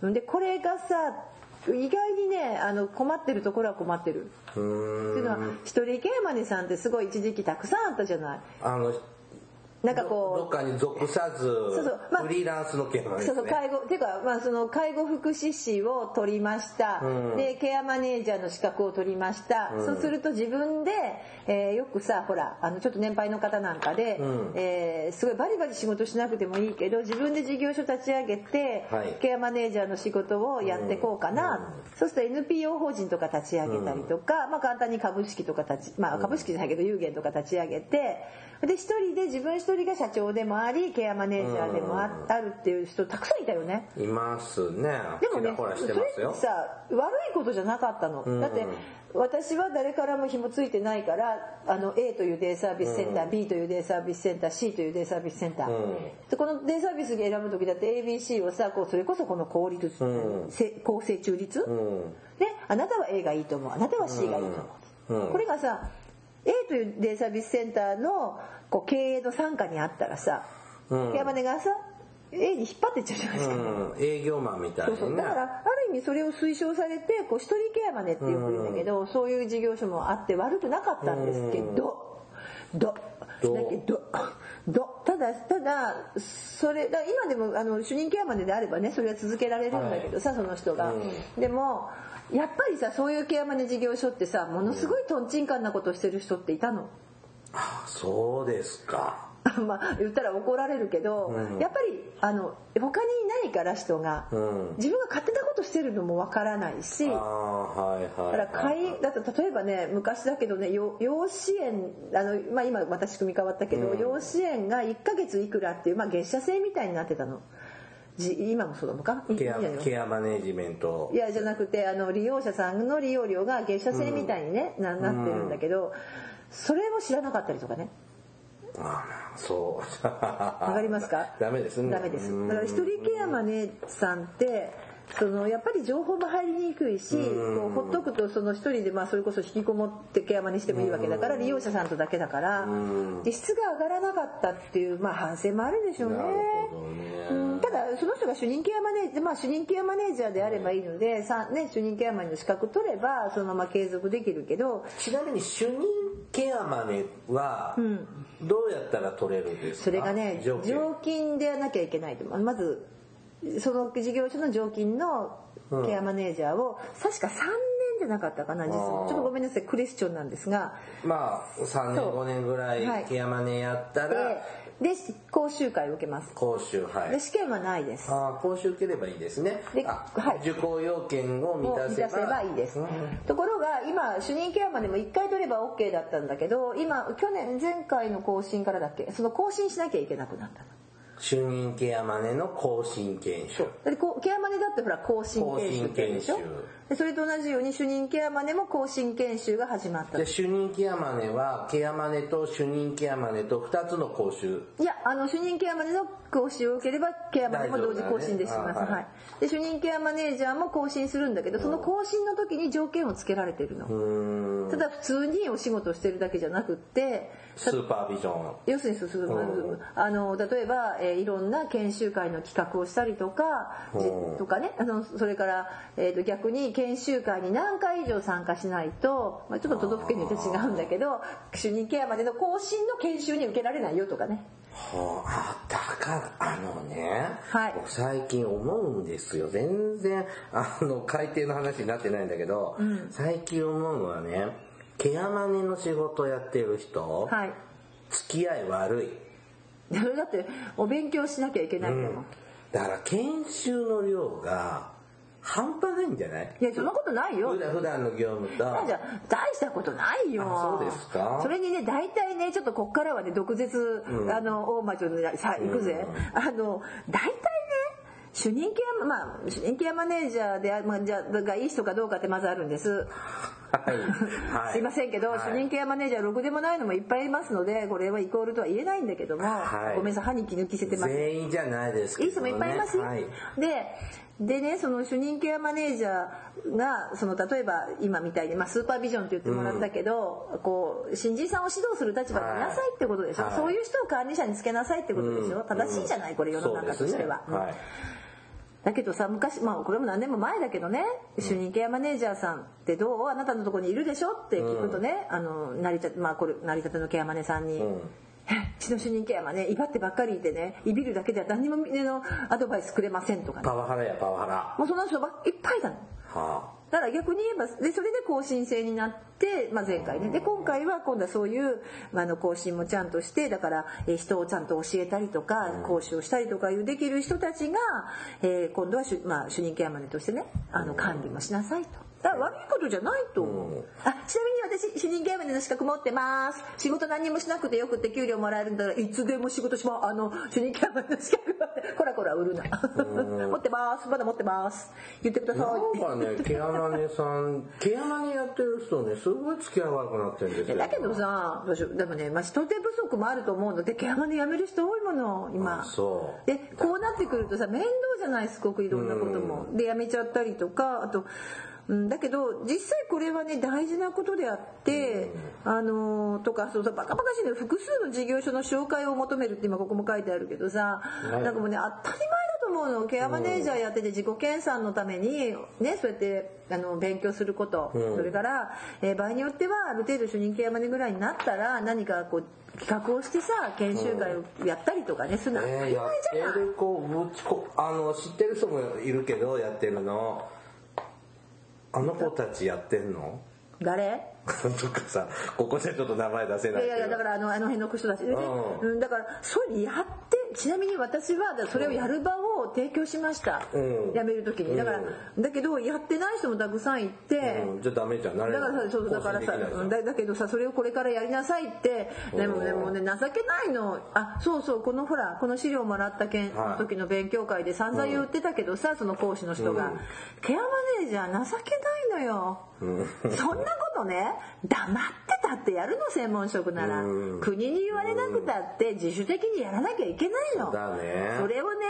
でこれがさ意外にねあの困ってるところは困ってる。うっていうのはん一人ケアマネさんってすごい一時期たくさんあったじゃない。あのなんかどこうっかに属さずそうそう。まあフリーランスの件なんですね。そうそう介護っていうか、まあ、その介護福祉士を取りました、うん。でケアマネージャーの資格を取りました、うん。そうすると自分で、えーよくさほらあのちょっと年配の方なんかで、うん。えーすごいバリバリ仕事しなくてもいいけど自分で事業所立ち上げて、はい。ケアマネージャーの仕事をやっていこうかな、そうすると NPO 法人とか立ち上げたりとか、まあ、簡単に株式とか立ち、まあ、株式じゃないけど有限とか立ち上げてで一人で自分一人が社長でもありケアマネージャーでもああるっていう人たくさんいたよね。いますね。でもねそれってさ悪いことじゃなかったの、ん。だって私は誰からも紐ついてないからあの A というデイサービスセンター、B というデイサービスセンター C というデイサービスセンター、うん。でこのデイサービス選ぶ時だって ABC をさこうそれこそこの効率、うん。せ公正中立、うん。であなたは A がいいと思う。あなたは C がいいと思う、うん。これがさ A というデイサービスセンターのこう経営の傘下にあったらさ、うん。ケアマネがさ A に引っ張ってっちゃうじゃないですか、うん。営業マンみたいそうそう。にねだからある意味それを推奨されてこう一人ケアマネってよく言うんだけど、そういう事業所もあって悪くなかったんですけど、ど。ど。だけど。ど。ただただそれだ今でもあの主任ケアマネであればねそれは続けられるんだけどさ、その人が、うでもやっぱりさそういうケアマネ事業所ってさものすごいとんちんかんなことしてる人っていたの。あそうですか まあ言ったら怒られるけど、うん。やっぱりあの他にいないから人が、うん。自分が勝手なことしてるのもわからないしはいはいだから会だと例えばね昔だけどねよ養子縁あの、まあ、今私組み変わったけど、うん。養子縁が1ヶ月いくらっていう、まあ、月謝制みたいになってたの。じ今もそうなのか？ケアケアマネジメント。いやじゃなくてあの利用者さんの利用料が月謝制みたいにね、ななってるんだけどそれを知らなかったりとかねああそう。わわかりますか？ダメです。ねダメです。うんだから一人ケアマネさんってそのやっぱり情報も入りにくいしうん。こうほっとくとその一人でまあそれこそ引きこもってケアマネしてもいいわけだから利用者さんとだけだから質が上がらなかったっていうまあ反省もあるでしょうね。なるほどね。うんただその人が主任ケアマネージャー、まあ、主任ケアマネージャーであればいいので、さね、主任ケアマネの資格取ればそのまま継続できるけど。ちなみに主任ケアマネはどうやったら取れるんですか？それがね常勤でなきゃいけないとまずその事業所の常勤のケアマネージャーを確か3年じゃなかったかな実ちょっとごめんなさいクレスチョンなんですが。まあ3年そう。5年ぐらはいい。ケアマネやったらでで講習会を受けます。講習はい。で試験はないです。ああ講習受ければいいですね。であはい。受講要件を満をたせば。満たせばいいです、うん。ところが今主任ケアマネも1回取れば OK だったんだけど今去年前回の更新からだっけその更新しなきゃいけなくなったの。主任ケアマネの更新研修。だってケアマネだってほら更新研修でしょ？それと同じように主任ケアマネも更新研修が始まったで主任ケアマネはケアマネと主任ケアマネと2つの講習。いやあの主任ケアマネの講習を受ければケアマネも同時更新でします、ねあはいはい。で主任ケアマネージャーも更新するんだけどその更新の時に条件をつけられてるの、ただ普通にお仕事をしてるだけじゃなくってスーパービジョン。要するにあの例えば、えーいろんな研修会の企画をしたりとか、とかね。あのそれから、えー、と逆に研修会に何回以上参加しないと、まあ、ちょっと都道府県によって違うんだけど主任ケアまでの更新の研修に受けられないよとかね。はあ、だからあのね、はい。僕最近思うんですよ。全然あの改定の話になってないんだけど、最近思うのはねケアマネの仕事やってる人、はい。付き合い悪い、だってお勉強しなきゃいけないんだもん、だから研修の量が半端ないんじゃない？いやそんなことないよ普段普段の業務とじゃ大したことないよあそうですか？それにね大体ねちょっとこっからはね毒舌、うんあの大魔女のさ行くぜ、あの大体ね主任ケアまあ主任ケアマネージャーであ、まあ、じゃがいい人かどうかってまずあるんです。はい。はい。すいませんけど、はい主任ケアマネージャーろくでもないのもいっぱいいますのでこれはイコールとは言えないんだけども、はいごめんなさい歯に気抜きせてます全員じゃないですけど、ね。いい人もいっぱいいますよ。はい。ででねその主任ケアマネージャーがその例えば今みたいに、まあ、スーパービジョンって言ってもらったけど、こう新人さんを指導する立場にいなさいってことでしょ、はい。そういう人を管理者につけなさいってことでしょ、うん。正しいじゃないこれ世の中としては。だけどさ昔まあこれも何年も前だけどね、主任ケアマネージャーさんってどう？あなたのところにいるでしょ？って聞くとね、あの成り立てまあこれ成り立てのケアマネさんに。うちの主任ケアマネ威張ってばっかりいてねいびるだけでは何もあのアドバイスくれませんとかね。パワハラやパワハラ。もうそんな人ばっいっぱいだの。はだから逆に言えばでそれで更新制になって、まあ、前回ね。で今回は今度はそういうまああの更新もちゃんとしてだから、えー人をちゃんと教えたりとか講師をしたりとかいうできる人たちが、えー今度は主,、まあ、主任ケアマネとしてねあの管理もしなさいと。だから悪いことじゃないと思う、うん。あちなみに私主任ケアマネの資格持ってます。仕事何もしなくてよくって給料もらえるんだからいつでも仕事します。あの主任ケアマネの資格持ってこらこら売るな。持ってます。まだ持ってます。言ってくだあ。さい。なんかね、ケアマネさん、ケアマネやってる人ね、すごい付き合い悪くなってるんですよ。だけどさでもね、まあ、人手不足もあると思うのでケアマネ辞める人多いもの今。あそう。でこうなってくるとさ面倒じゃない？すごくいろんなことも。で辞めちゃったりとかあとうんだけど実際これはね大事なことであって、あのーとかそうそうバカバカしいのよ。複数の事業所の紹介を求めるって今ここも書いてあるけどさ、はい。なんかもうね当たり前だと思うの。ケアマネージャーやってて自己研鑽のためにねそうやってあの勉強すること、うん。それから、えー場合によってはある程度主任ケアマネぐらいになったら何かこう企画をしてさ研修会をやったりとかねするの当たえー、りや前あの知ってる人もいるけどやってるのあの子たちやってんの？誰？とかさここじゃちょっと名前出せないいやいやだからあのあの辺の人たち。でね、うん。うん、だからそういうのやってちなみに私はそれをやる場を提供しました、うん。辞める時に。だから、だけどやってない人もたくさんいて、うん、じゃあダメじゃんだからさそうだからさだ。だけどさそれをこれからやりなさいってでもねもうね情けないの。あそうそうこのほらこの資料もらったけんはい。時の勉強会で散々言ってたけどさその講師の人が、うん。ケアマネージャー情けないのよ、そんなことね黙ってたってやるの専門職なら、うん。国に言われなくたって自主的にやらなきゃいけないのそうだね。それをね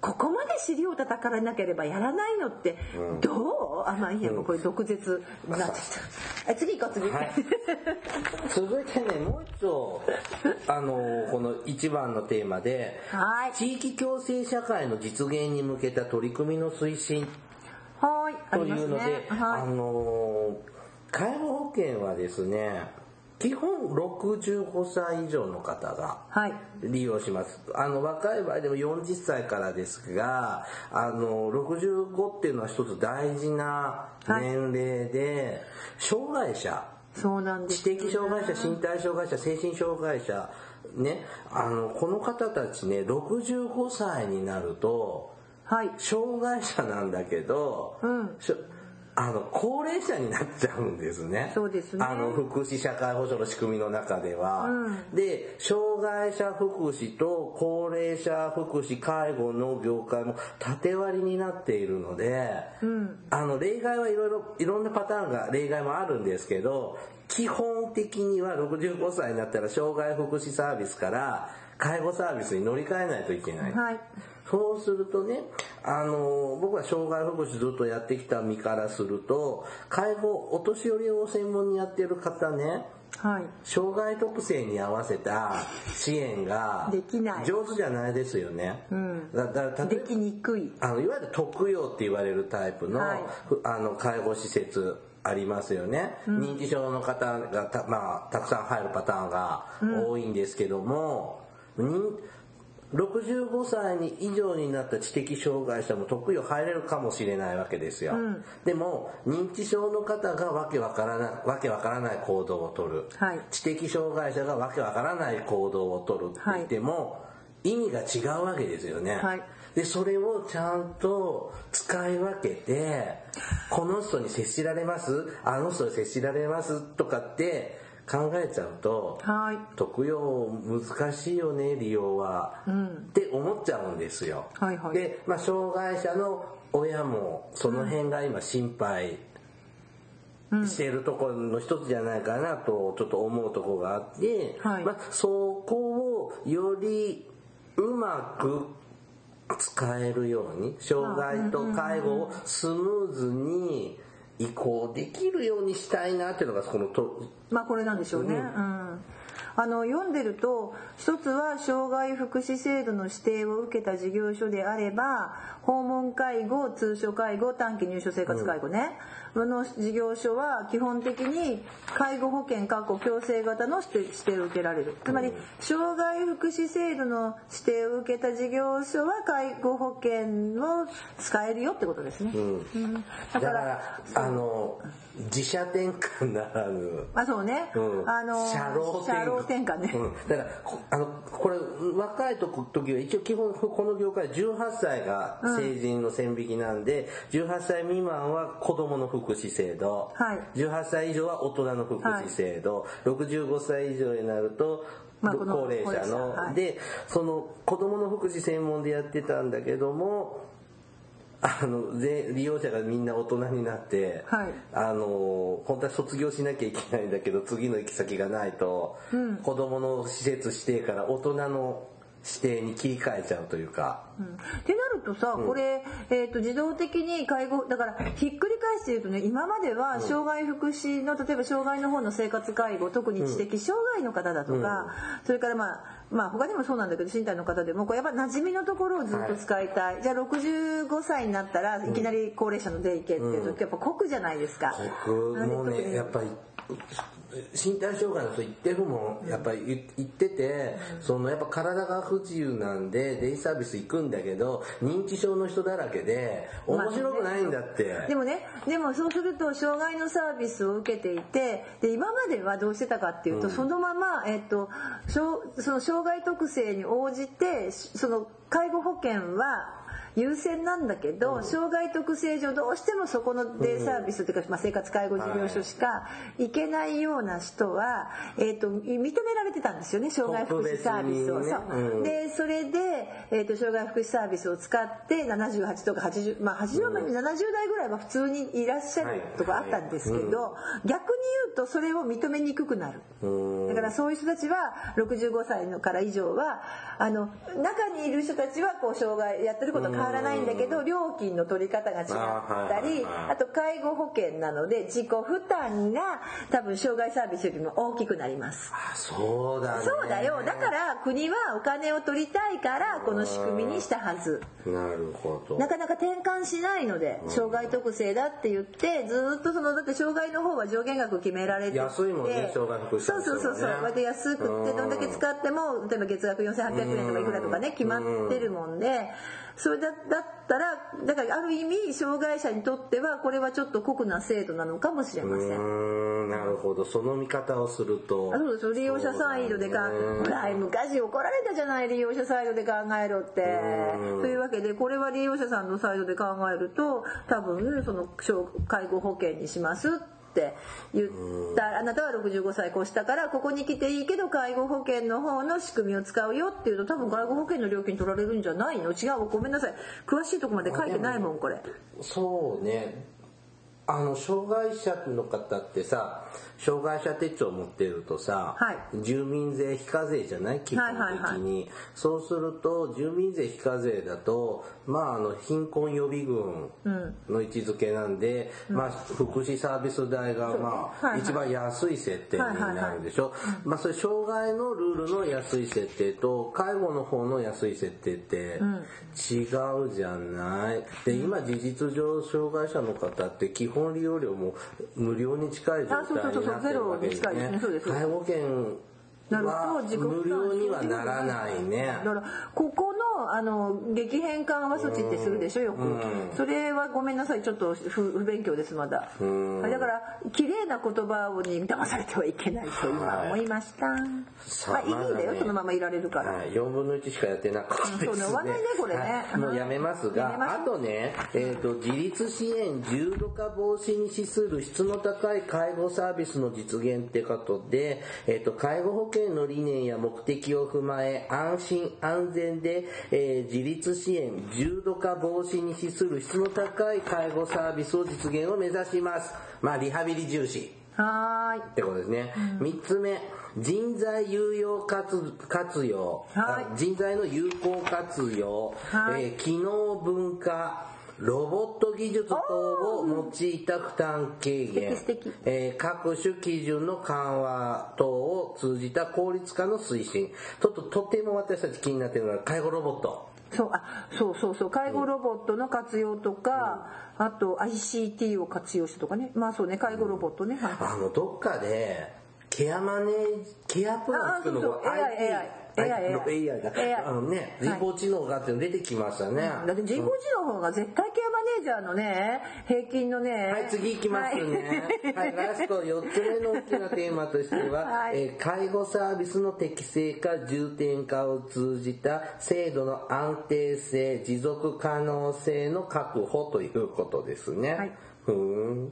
ここまで尻を叩かれなければやらないのってどう、あまあいいやもうこれ毒舌になってきた。あ次行こう次、はい。続いてねもう一度あのこの一番のテーマではい。地域共生社会の実現に向けた取り組みの推進。はいあというので、あはい。の介護保険はですね基本65歳以上の方がはい。利用します。あの若い場合でも40歳からですがあの65っていうのは一つ大事な年齢で、障害者そうなんです。知的障害者身体障害者精神障害者ねあのこの方たちね65歳になるとはい。障害者なんだけど、うんあの高齢者になっちゃうんですね。そうですね。あの福祉社会保障の仕組みの中では、うん。で障害者福祉と高齢者福祉介護の業界も縦割りになっているので、うん。あの例外はいろいろいろんなパターンが例外もあるんですけど基本的には65歳になったら障害福祉サービスから介護サービスに乗り換えないといけない、はい。そうするとね、あの、僕は障害福祉ずっとやってきた身からすると、介護、お年寄りを専門にやってる方ね、はい。障害特性に合わせた支援ができない。上手じゃないですよね。うん。だだからできにくい。あのいわゆる特養って言われるタイプの,、はい。ふあの介護施設ありますよね、認知症の方がた,、まあ、たくさん入るパターンが多いんですけども、認65歳に以上になった知的障害者も特養入れるかもしれないわけですよ、うん。でも認知症の方がわけわからないわけわからない行動をとる、はい。知的障害者がわけわからない行動をとるって言っても、意味が違うわけですよね、はい。でそれをちゃんと使い分けて この人に接しられますあの人に接しられますとかって考えちゃうと、はい。特養難しいよね利用は、って思っちゃうんですよ、はいはい。で、まあ、障害者の親もその辺が今心配しているところの一つじゃないかなとちょっと思うところがあって、はい。まあ、そこをよりうまく使えるように障害と介護をスムーズに移行できるようにしたいなっていうのがこのとまあこれなんでしょうね。うん。あの読んでると一つは障害福祉制度の指定を受けた事業所であれば訪問介護通所介護短期入所生活介護ね、の事業所は基本的に介護保険確保強制型の指定指定を受けられる。つまり障害福祉制度の指定を受けた事業所は介護保険を使えるよってことですね、うん。だからあの自社転換ならぬ。あそうね、うん。あの社労社労転換ね、うん、だからこあのこれ若い時は一応基本この業界18歳が成人の線引きなんで、18歳未満は子どもの福祉制度、はい。18歳以上は大人の福祉制度、65歳以上になるとまあ高齢者の、はい。でその子どもの福祉専門でやってたんだけどもあので利用者がみんな大人になって、はい。あの本当は卒業しなきゃいけないんだけど次の行き先がないと、子供の施設指定から大人の指定に切り替えちゃうというか、うん。ってなるとさ、これ、えー、と自動的に介護だからひっくり返して言うとね今までは障害福祉の例えば障害の方の生活介護特に知的障害の方だとか、それからまあまあ他にもそうなんだけど身体の方でもこうやっぱ馴染みのところをずっと使いたい、じゃあ65歳になったらいきなり高齢者のデイケっていうとやっぱ酷じゃないですか。僕もねやっぱり身体障害の人言ってるもんやっぱり言言ってて、そのやっぱ体が不自由なんでデイサービス行くんだけど認知症の人だらけで面白くないんだって、でもねでもそうすると障害のサービスを受けていてで今まではどうしてたかっていうと、そのまま、えっと、障その障害特性に応じてその介護保険は優先なんだけど、障害特性上どうしてもそこのデイサービスというか、まあ、生活介護事業所しか行けないような人は、えっと認められてたんですよね障害福祉サービスを。ね。そでそれで、えっと障害福祉サービスを使って78とか80まあ80まで70代ぐらいは普通にいらっしゃるとかあったんですけど、逆に言うとそれを認めにくくなる。うん。だからそういう人たちは65歳のから以上はあの中にいる人たちはこう障害やってることは変わらないんだけど料金の取り方が違ったりはいあと介護保険なので自己負担が多分障害サービスよりも大きくなります。あそうだね。そうだよ。だから国はお金を取りたいからこの仕組みにしたはず。なるほど。なかなか転換しないので障害特性だって言ってずっとそのだって障害の方は上限額決められてて。安いもんね障害福祉そうそうそうそう。ね割と安くってどんだけ使っても例えば月額4800円とかいくらとかね決まってるもんでそれだだったらだからある意味障害者にとってはこれはちょっと酷な制度なのかもしれません。なるほど。その見方をすると。あそうですよ利用者サイドでかほら昔怒られたじゃない利用者サイドで考えろって。うん。というわけでこれは利用者さんのサイドで考えると多分その障介護保険にしますって言った。あなたは65歳越したからここに来ていいけど介護保険の方の仕組みを使うよっていうと多分介護保険の料金取られるんじゃないの？違う。ごめんなさい。詳しいとこまで書いてないもんこれ。そうね。あの障害者の方ってさ障害者手帳持ってるとさ、はい。住民税非課税じゃない？基本的に、はい。はいはいそうすると住民税非課税だとまああの貧困予備軍の位置づけなんで、まあ福祉サービス代がまあ、はいはい。一番安い設定になるでしょ、まあそれ障害のルールの安い設定と介護の方の安い設定って違うじゃない？で今事実上障害者の方って基本利用料も無料に近い状態になゼロに近い。ですね。そうです。介護保険なるはと自己負担にはならないね。だからここののあの激変緩和措置ってするでしょよく、それはごめんなさいちょっと不不勉強ですまだ、はいだから綺麗な言葉に騙されてはいけないと今思いました、さまあいいんだよ、ねそのままいられるから、はい、4分の1しかやってなかったですね。うんそうね終わんないね。これねはいもうやめますが、あとね、えっ、と、自立支援重度化防止に資する質の高い介護サービスの実現ってことで、えっ、と、介護保険の理念や目的を踏まえ、安心安全で、えー自立支援重度化防止に資する質の高い介護サービスを実現を目指します。まあ、リハビリ重視。はーい。ってことですね。三、つ目、人材有用活活用、はい。あ人材の有効活用、はい。えー機能文化、ロボット技術等を用いた負担軽減。えー各種基準の緩和等を通じた効率化の推進。ちょっととても私たち気になっているのが介護ロボット。そうあそうそうそう。介護ロボットの活用とか、あと ICT を活用してとかね。まあそうね介護ロボットね、はい。あの、どっかで、ケアマネージ、ケアプランっていうのがあ AI AI AI が、AI あのね、人工知能がって出てきましたね。だって人工知能の方が絶対ケアマネージャーのね平均のねはい、次行きますね。はい、ラスト4つ目の大きなテーマとしては、はい。えー介護サービスの適正化、重点化を通じた制度の安定性、持続可能性の確保ということですね。はい。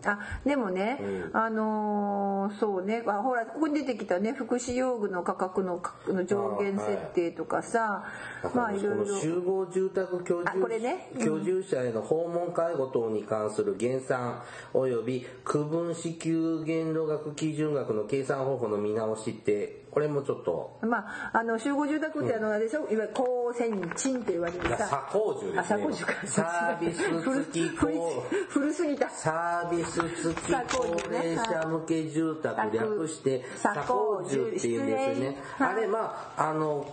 あでもね、うん。あのーそうね。あほらここに出てきたね福祉用具の価格のかの上限設定とかさ、まあいろいろ。集合住宅居あこれね。うん住,、居住者への訪問介護等に関する減算及び区分支給限度額基準額の計算方法の見直しってこれもちょっと。まあ、あの集合住宅ってあのあれでしょ、いわゆる高専賃って言われるさ鎖工住あですね。鎖工住か。サービス付き古すぎた。サービス付き高齢者向け住宅はい略して鎖鎖工住っていうんですよねあれまああの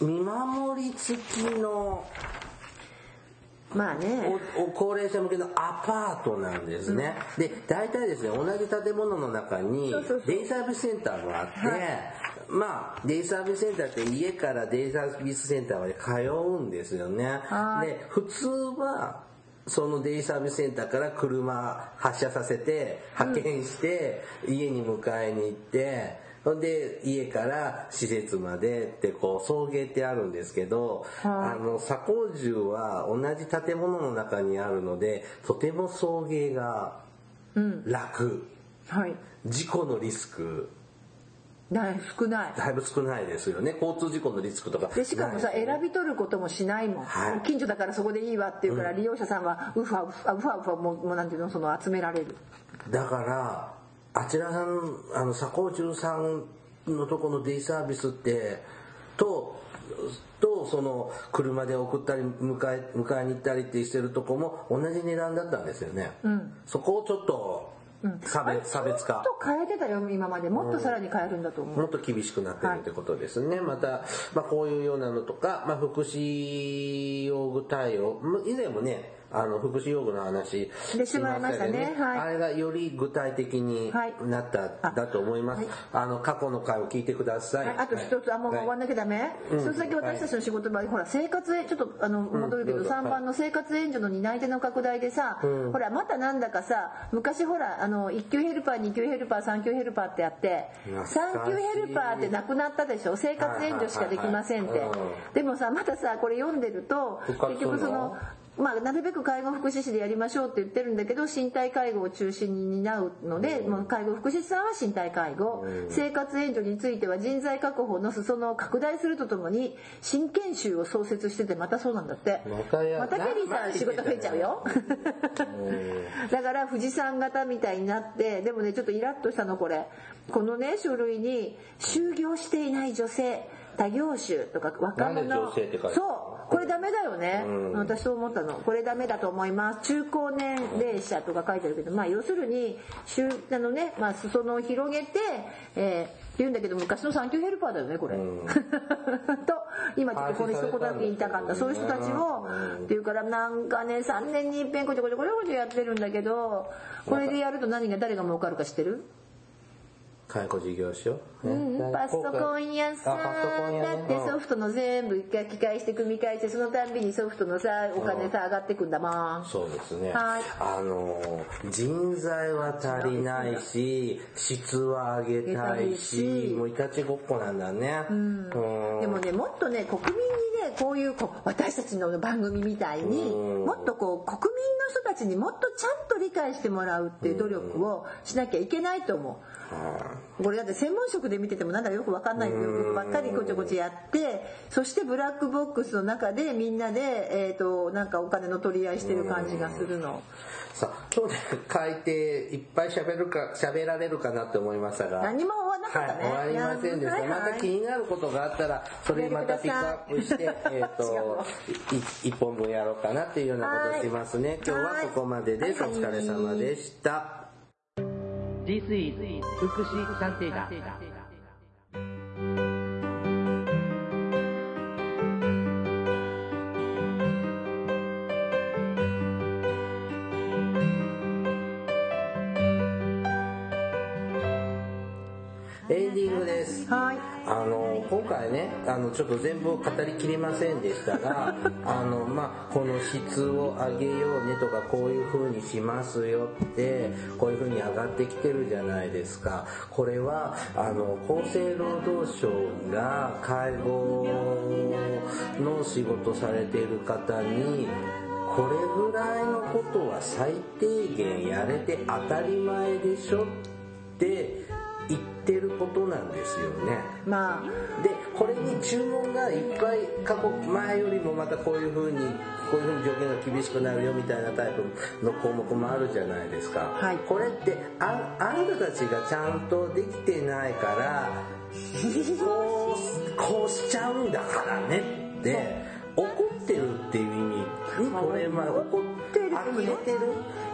見守り付きのまあね。おお高齢者向けのアパートなんですね、で大体ですね同じ建物の中にデイサービスセンターがあって、まあデイサービスセンターって家からデイサービスセンターまで通うんですよね。はい。で普通はそのデイサービスセンターから車発車させて派遣して家に迎えに行ってほんで家から施設までってこう送迎ってあるんですけど、はい。あの左工住は同じ建物の中にあるのでとても送迎がうん。楽、はい。事故のリスク。だい少ない。だいぶ少ないですよね。交通事故のリスクとか。でしかもさ選び取ることもしないもん、はい。近所だからそこでいいわっていうから、利用者さんはウファウファウファウファもうなんていうのその集められる。だからあちらさんあの左工住さんのとこのデイサービスってととその車で送ったり迎え迎えに行ったりってしてるとこも同じ値段だったんですよね、そこをちょっと差別,、差別化。ちょっと変えてたよ今まで。もっとさらに変えるんだと思う、もっと厳しくなってるってことですね。また、まあこういうようなのとか、まあ福祉用具対応、まあ以前もね、あの福祉用具の話。でしてもらいましたね。はい。あれがより具体的にはいなった、だと思います、はい。あの過去の回を聞いてください。はいあと一つ、あ、もうはい。終わんなきゃダメ、一つだけ私たちの仕事場合、ほら、生活へ、ちょっと、あの、戻るけど、どうぞ。3番の生活援助の担い手の拡大でさ、ほら、またなんだかさ、昔ほら、あの、1級ヘルパー、2級ヘルパー、3級ヘルパーってあって、懐かしい。3級ヘルパーってなくなったでしょ？生活援助しかできませんって。でもさ、またさ、これ読んでると、結局その、まあ、なるべく介護福祉士でやりましょうって言ってるんだけど身体介護を中心に担うので、もう介護福祉士さんは身体介護、生活援助については人材確保の裾野を拡大するとともに新研修を創設しててまたそうなんだって。またやまたケリーさなん仕事増えちゃうよ。だから富士山型みたいになってでもねちょっとイラッとしたのこれ。このね書類に就業していない女性多業種とか若者。なんで女性って書いてあるそうこれダメだよね、うん。私そう思ったの。これダメだと思います。中高年齢者とか書いてあるけどまあ要するに週あのね、まあ、裾野を広げて、えー言うんだけど昔の産休ヘルパーだよねこれ、うん。と今ちょっとこれ一言だけ言いたかった。そういう人たちをうん。っていうからなんかね3年に一遍こちょこちょこちょこちょやってるんだけどこれでやると何が誰が儲かるか知ってる？介護事業所、うん、パソコン屋さん、だってソフトの全部書き換えして組み替えしてそのたんびにソフトのさお金さ上がってくんだもん。そうですね。はい。あの、人材は足りないし、質は上げたいしし、もういたちごっこなんだね。うん。でもねもっとね国民にねこういうこう私たちの番組みたいにうん。もっとこう国民の人たちにもっとちゃんと理解してもらうっていう努力をしなきゃいけないと思う。これだって専門職で見ててもなんだかよく分かんない部分ばっかりこちょこちょやってそしてブラックボックスの中でみんなで、えー、となんかお金の取り合いしてる感じがするの。さあ、今日ね、改定いっぱい喋るか、喋られるかなって思いましたが。何も終わんなかったねはい、終わりませんでした。はいはいまた気になることがあったら、それまたピックアップして、えっと、い一本分やろうかなっていうようなことをしますね。今日はここまでです。おはい疲れ様でした。This is 福祉探偵団。エンディングです。はいあの今回ねあのちょっと全部語りきりませんでしたが あの、まあ、この質を上げようねとかこういう風にしますよってこういう風に上がってきてるじゃないですかこれはあの厚生労働省が介護の仕事されている方にこれぐらいのことは最低限やれて当たり前でしょって言ってることなんですよね。まあ。でこれに注文がいっぱい過去前よりもまたこういう風にこういう風に条件が厳しくなるよみたいなタイプの項目もあるじゃないですか、はい。これってああなたたちがちゃんとできてないからこうこうしちゃうんだからねって怒ってるっていう意味。にこれまあ怒ってれてる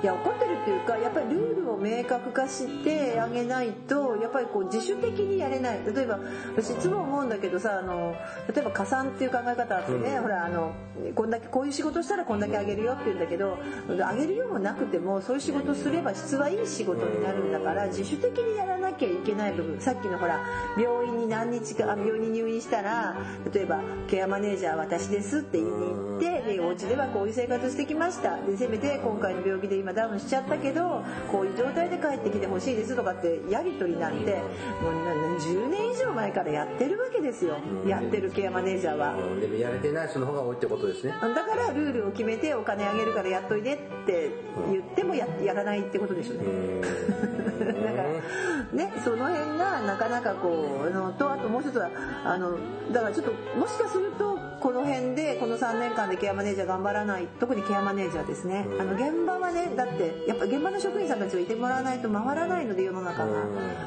いや怒ってるっていうかやっぱりルールを明確化してあげないとやっぱりこう自主的にやれない。例えば私いつも思うんだけどさあの例えば加算っていう考え方あってね、うん。ほらあのこんだけこういう仕事したらこんだけあげるよって言うんだけどあげるよもなくてもそういう仕事すれば質はいい仕事になるんだから自主的にやらなきゃいけない部分さっきのほら病院に何日かあ病院に入院したら例えばケアマネージャー私ですって言いに行ってでお家ではこういう生活してきました。でせめて今回の病気で今ダウンしちゃったけどこういう状態で帰ってきてほしいですとかってやり取りなんてもうなな10年以上前からやってるわけですよ。やってるケアマネージャーは。うん。でもやれてない人の方が多いってことですね。だからルールを決めてお金あげるからやっといでって言ってもややらないってことでしょうね。だからねその辺がなかなかこうあのとあともう一つはあのだからちょっともしかするとこの辺でこの3年間でケアマネージャー頑張らない特にケアマネージャーですねあの現場はねだってやっぱ現場の職員さんたちがいてもらわないと回らないので世の中が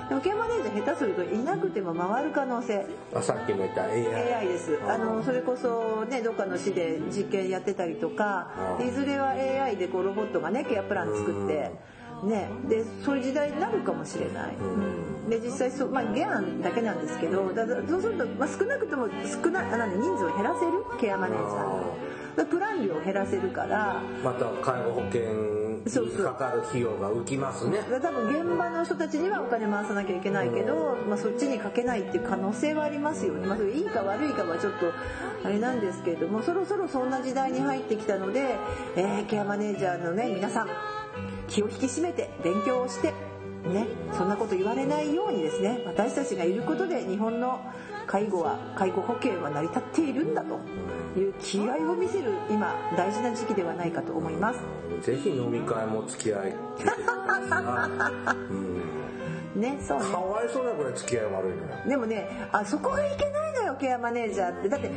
でもケアマネージャー下手するといなくても回る可能性。あさっきも言った AI, AI です。あのそれこそねどっかの市で実験やってたりとかうん。いずれは AI でこうロボットがねケアプラン作ってね。でそういう時代になるかもしれない、うん。で実際そうまあゲアンだけなんですけどだそうすると、まあ、少なくとも少なあなんで人数を減らせる？ケアマネージャー。のプラン料を減らせるから。また介護保険にかかる費用が浮きますね。だから多分現場の人たちにはお金回さなきゃいけないけど、まあ、そっちにかけないっていう可能性はありますよね、まあ、それいいか悪いかはちょっとあれなんですけれどもそろそろそんな時代に入ってきたので、えーケアマネージャーのね皆さん気を引き締めて勉強をしてねそんなこと言われないようにですね私たちがいることで日本の介護は介護保険は成り立っているんだという気概を見せる今大事な時期ではないかと思います。ぜひ飲み会も付き合いうん、ねそうね。かわいそうなぐらい付き合い悪いのよでもねあそこがいけないのよケアマネージャーって。だって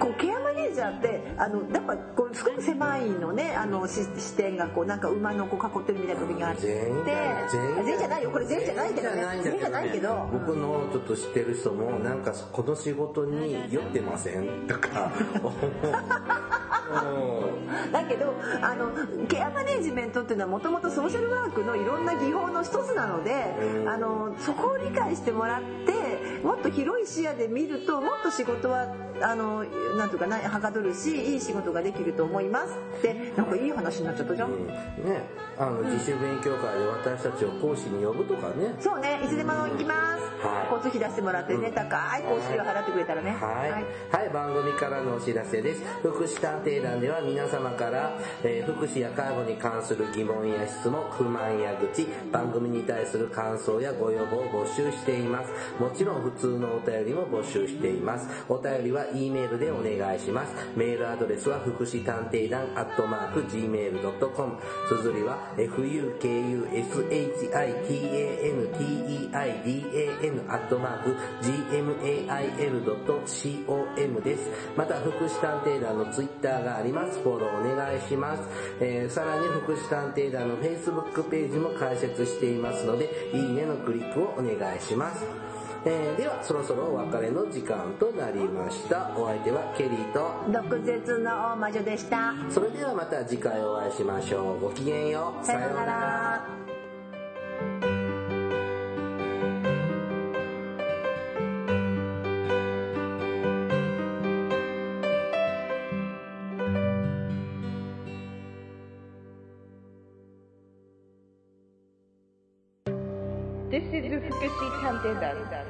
こうケアマネージャーってあのやっぱこうすごく狭いのねあのし視点がこうなんか馬のこう囲ってるみたいな時があって全員じゃない。よこれ全員じゃないけどね全員じゃないけど。僕のちょっと知ってる人もなんかこの仕事に酔ってません？とかう。ん だけどあのケアマネージメントっていうのはもともとソーシャルワークのいろんな技法の一つなのであのそこを理解してもらってもっとと広い視野で見るともっと仕事はあのなんとかなはかどるしいい仕事ができると思いますってなんかいい話になっちゃったじゃん、うん。ねあの自主勉強会で私たちを講師に呼ぶとかね。そうねいつでも行きます、はい。交通費出してもらってね、高い講師料払ってくれたらね。はい、はい、番組からのお知らせです。福祉探偵団では皆様から、えー福祉や介護に関する疑問や質問、不満や愚痴、番組に対する感想やご要望を募集しています。もちろん普通のお便りも募集しています。お便りは E メールでおお願いします。メールアドレスは福祉探偵団アットマーク Gmail.com。綴りは fukushitanteidan アットマーク gmail.com です。また、福祉探偵団のツイッターがあります。フォローお願いします。えーさらに、福祉探偵団の Facebook ページも開設していますので、いいねのクリックをお願いします。えーでは、そろそろお別れの時間となりました。お相手はケリーと、毒舌の大魔女でしたそれではまた次回お会いしましょう。ごきげんよう。さようなら This is Fukushi Tantedan. Hi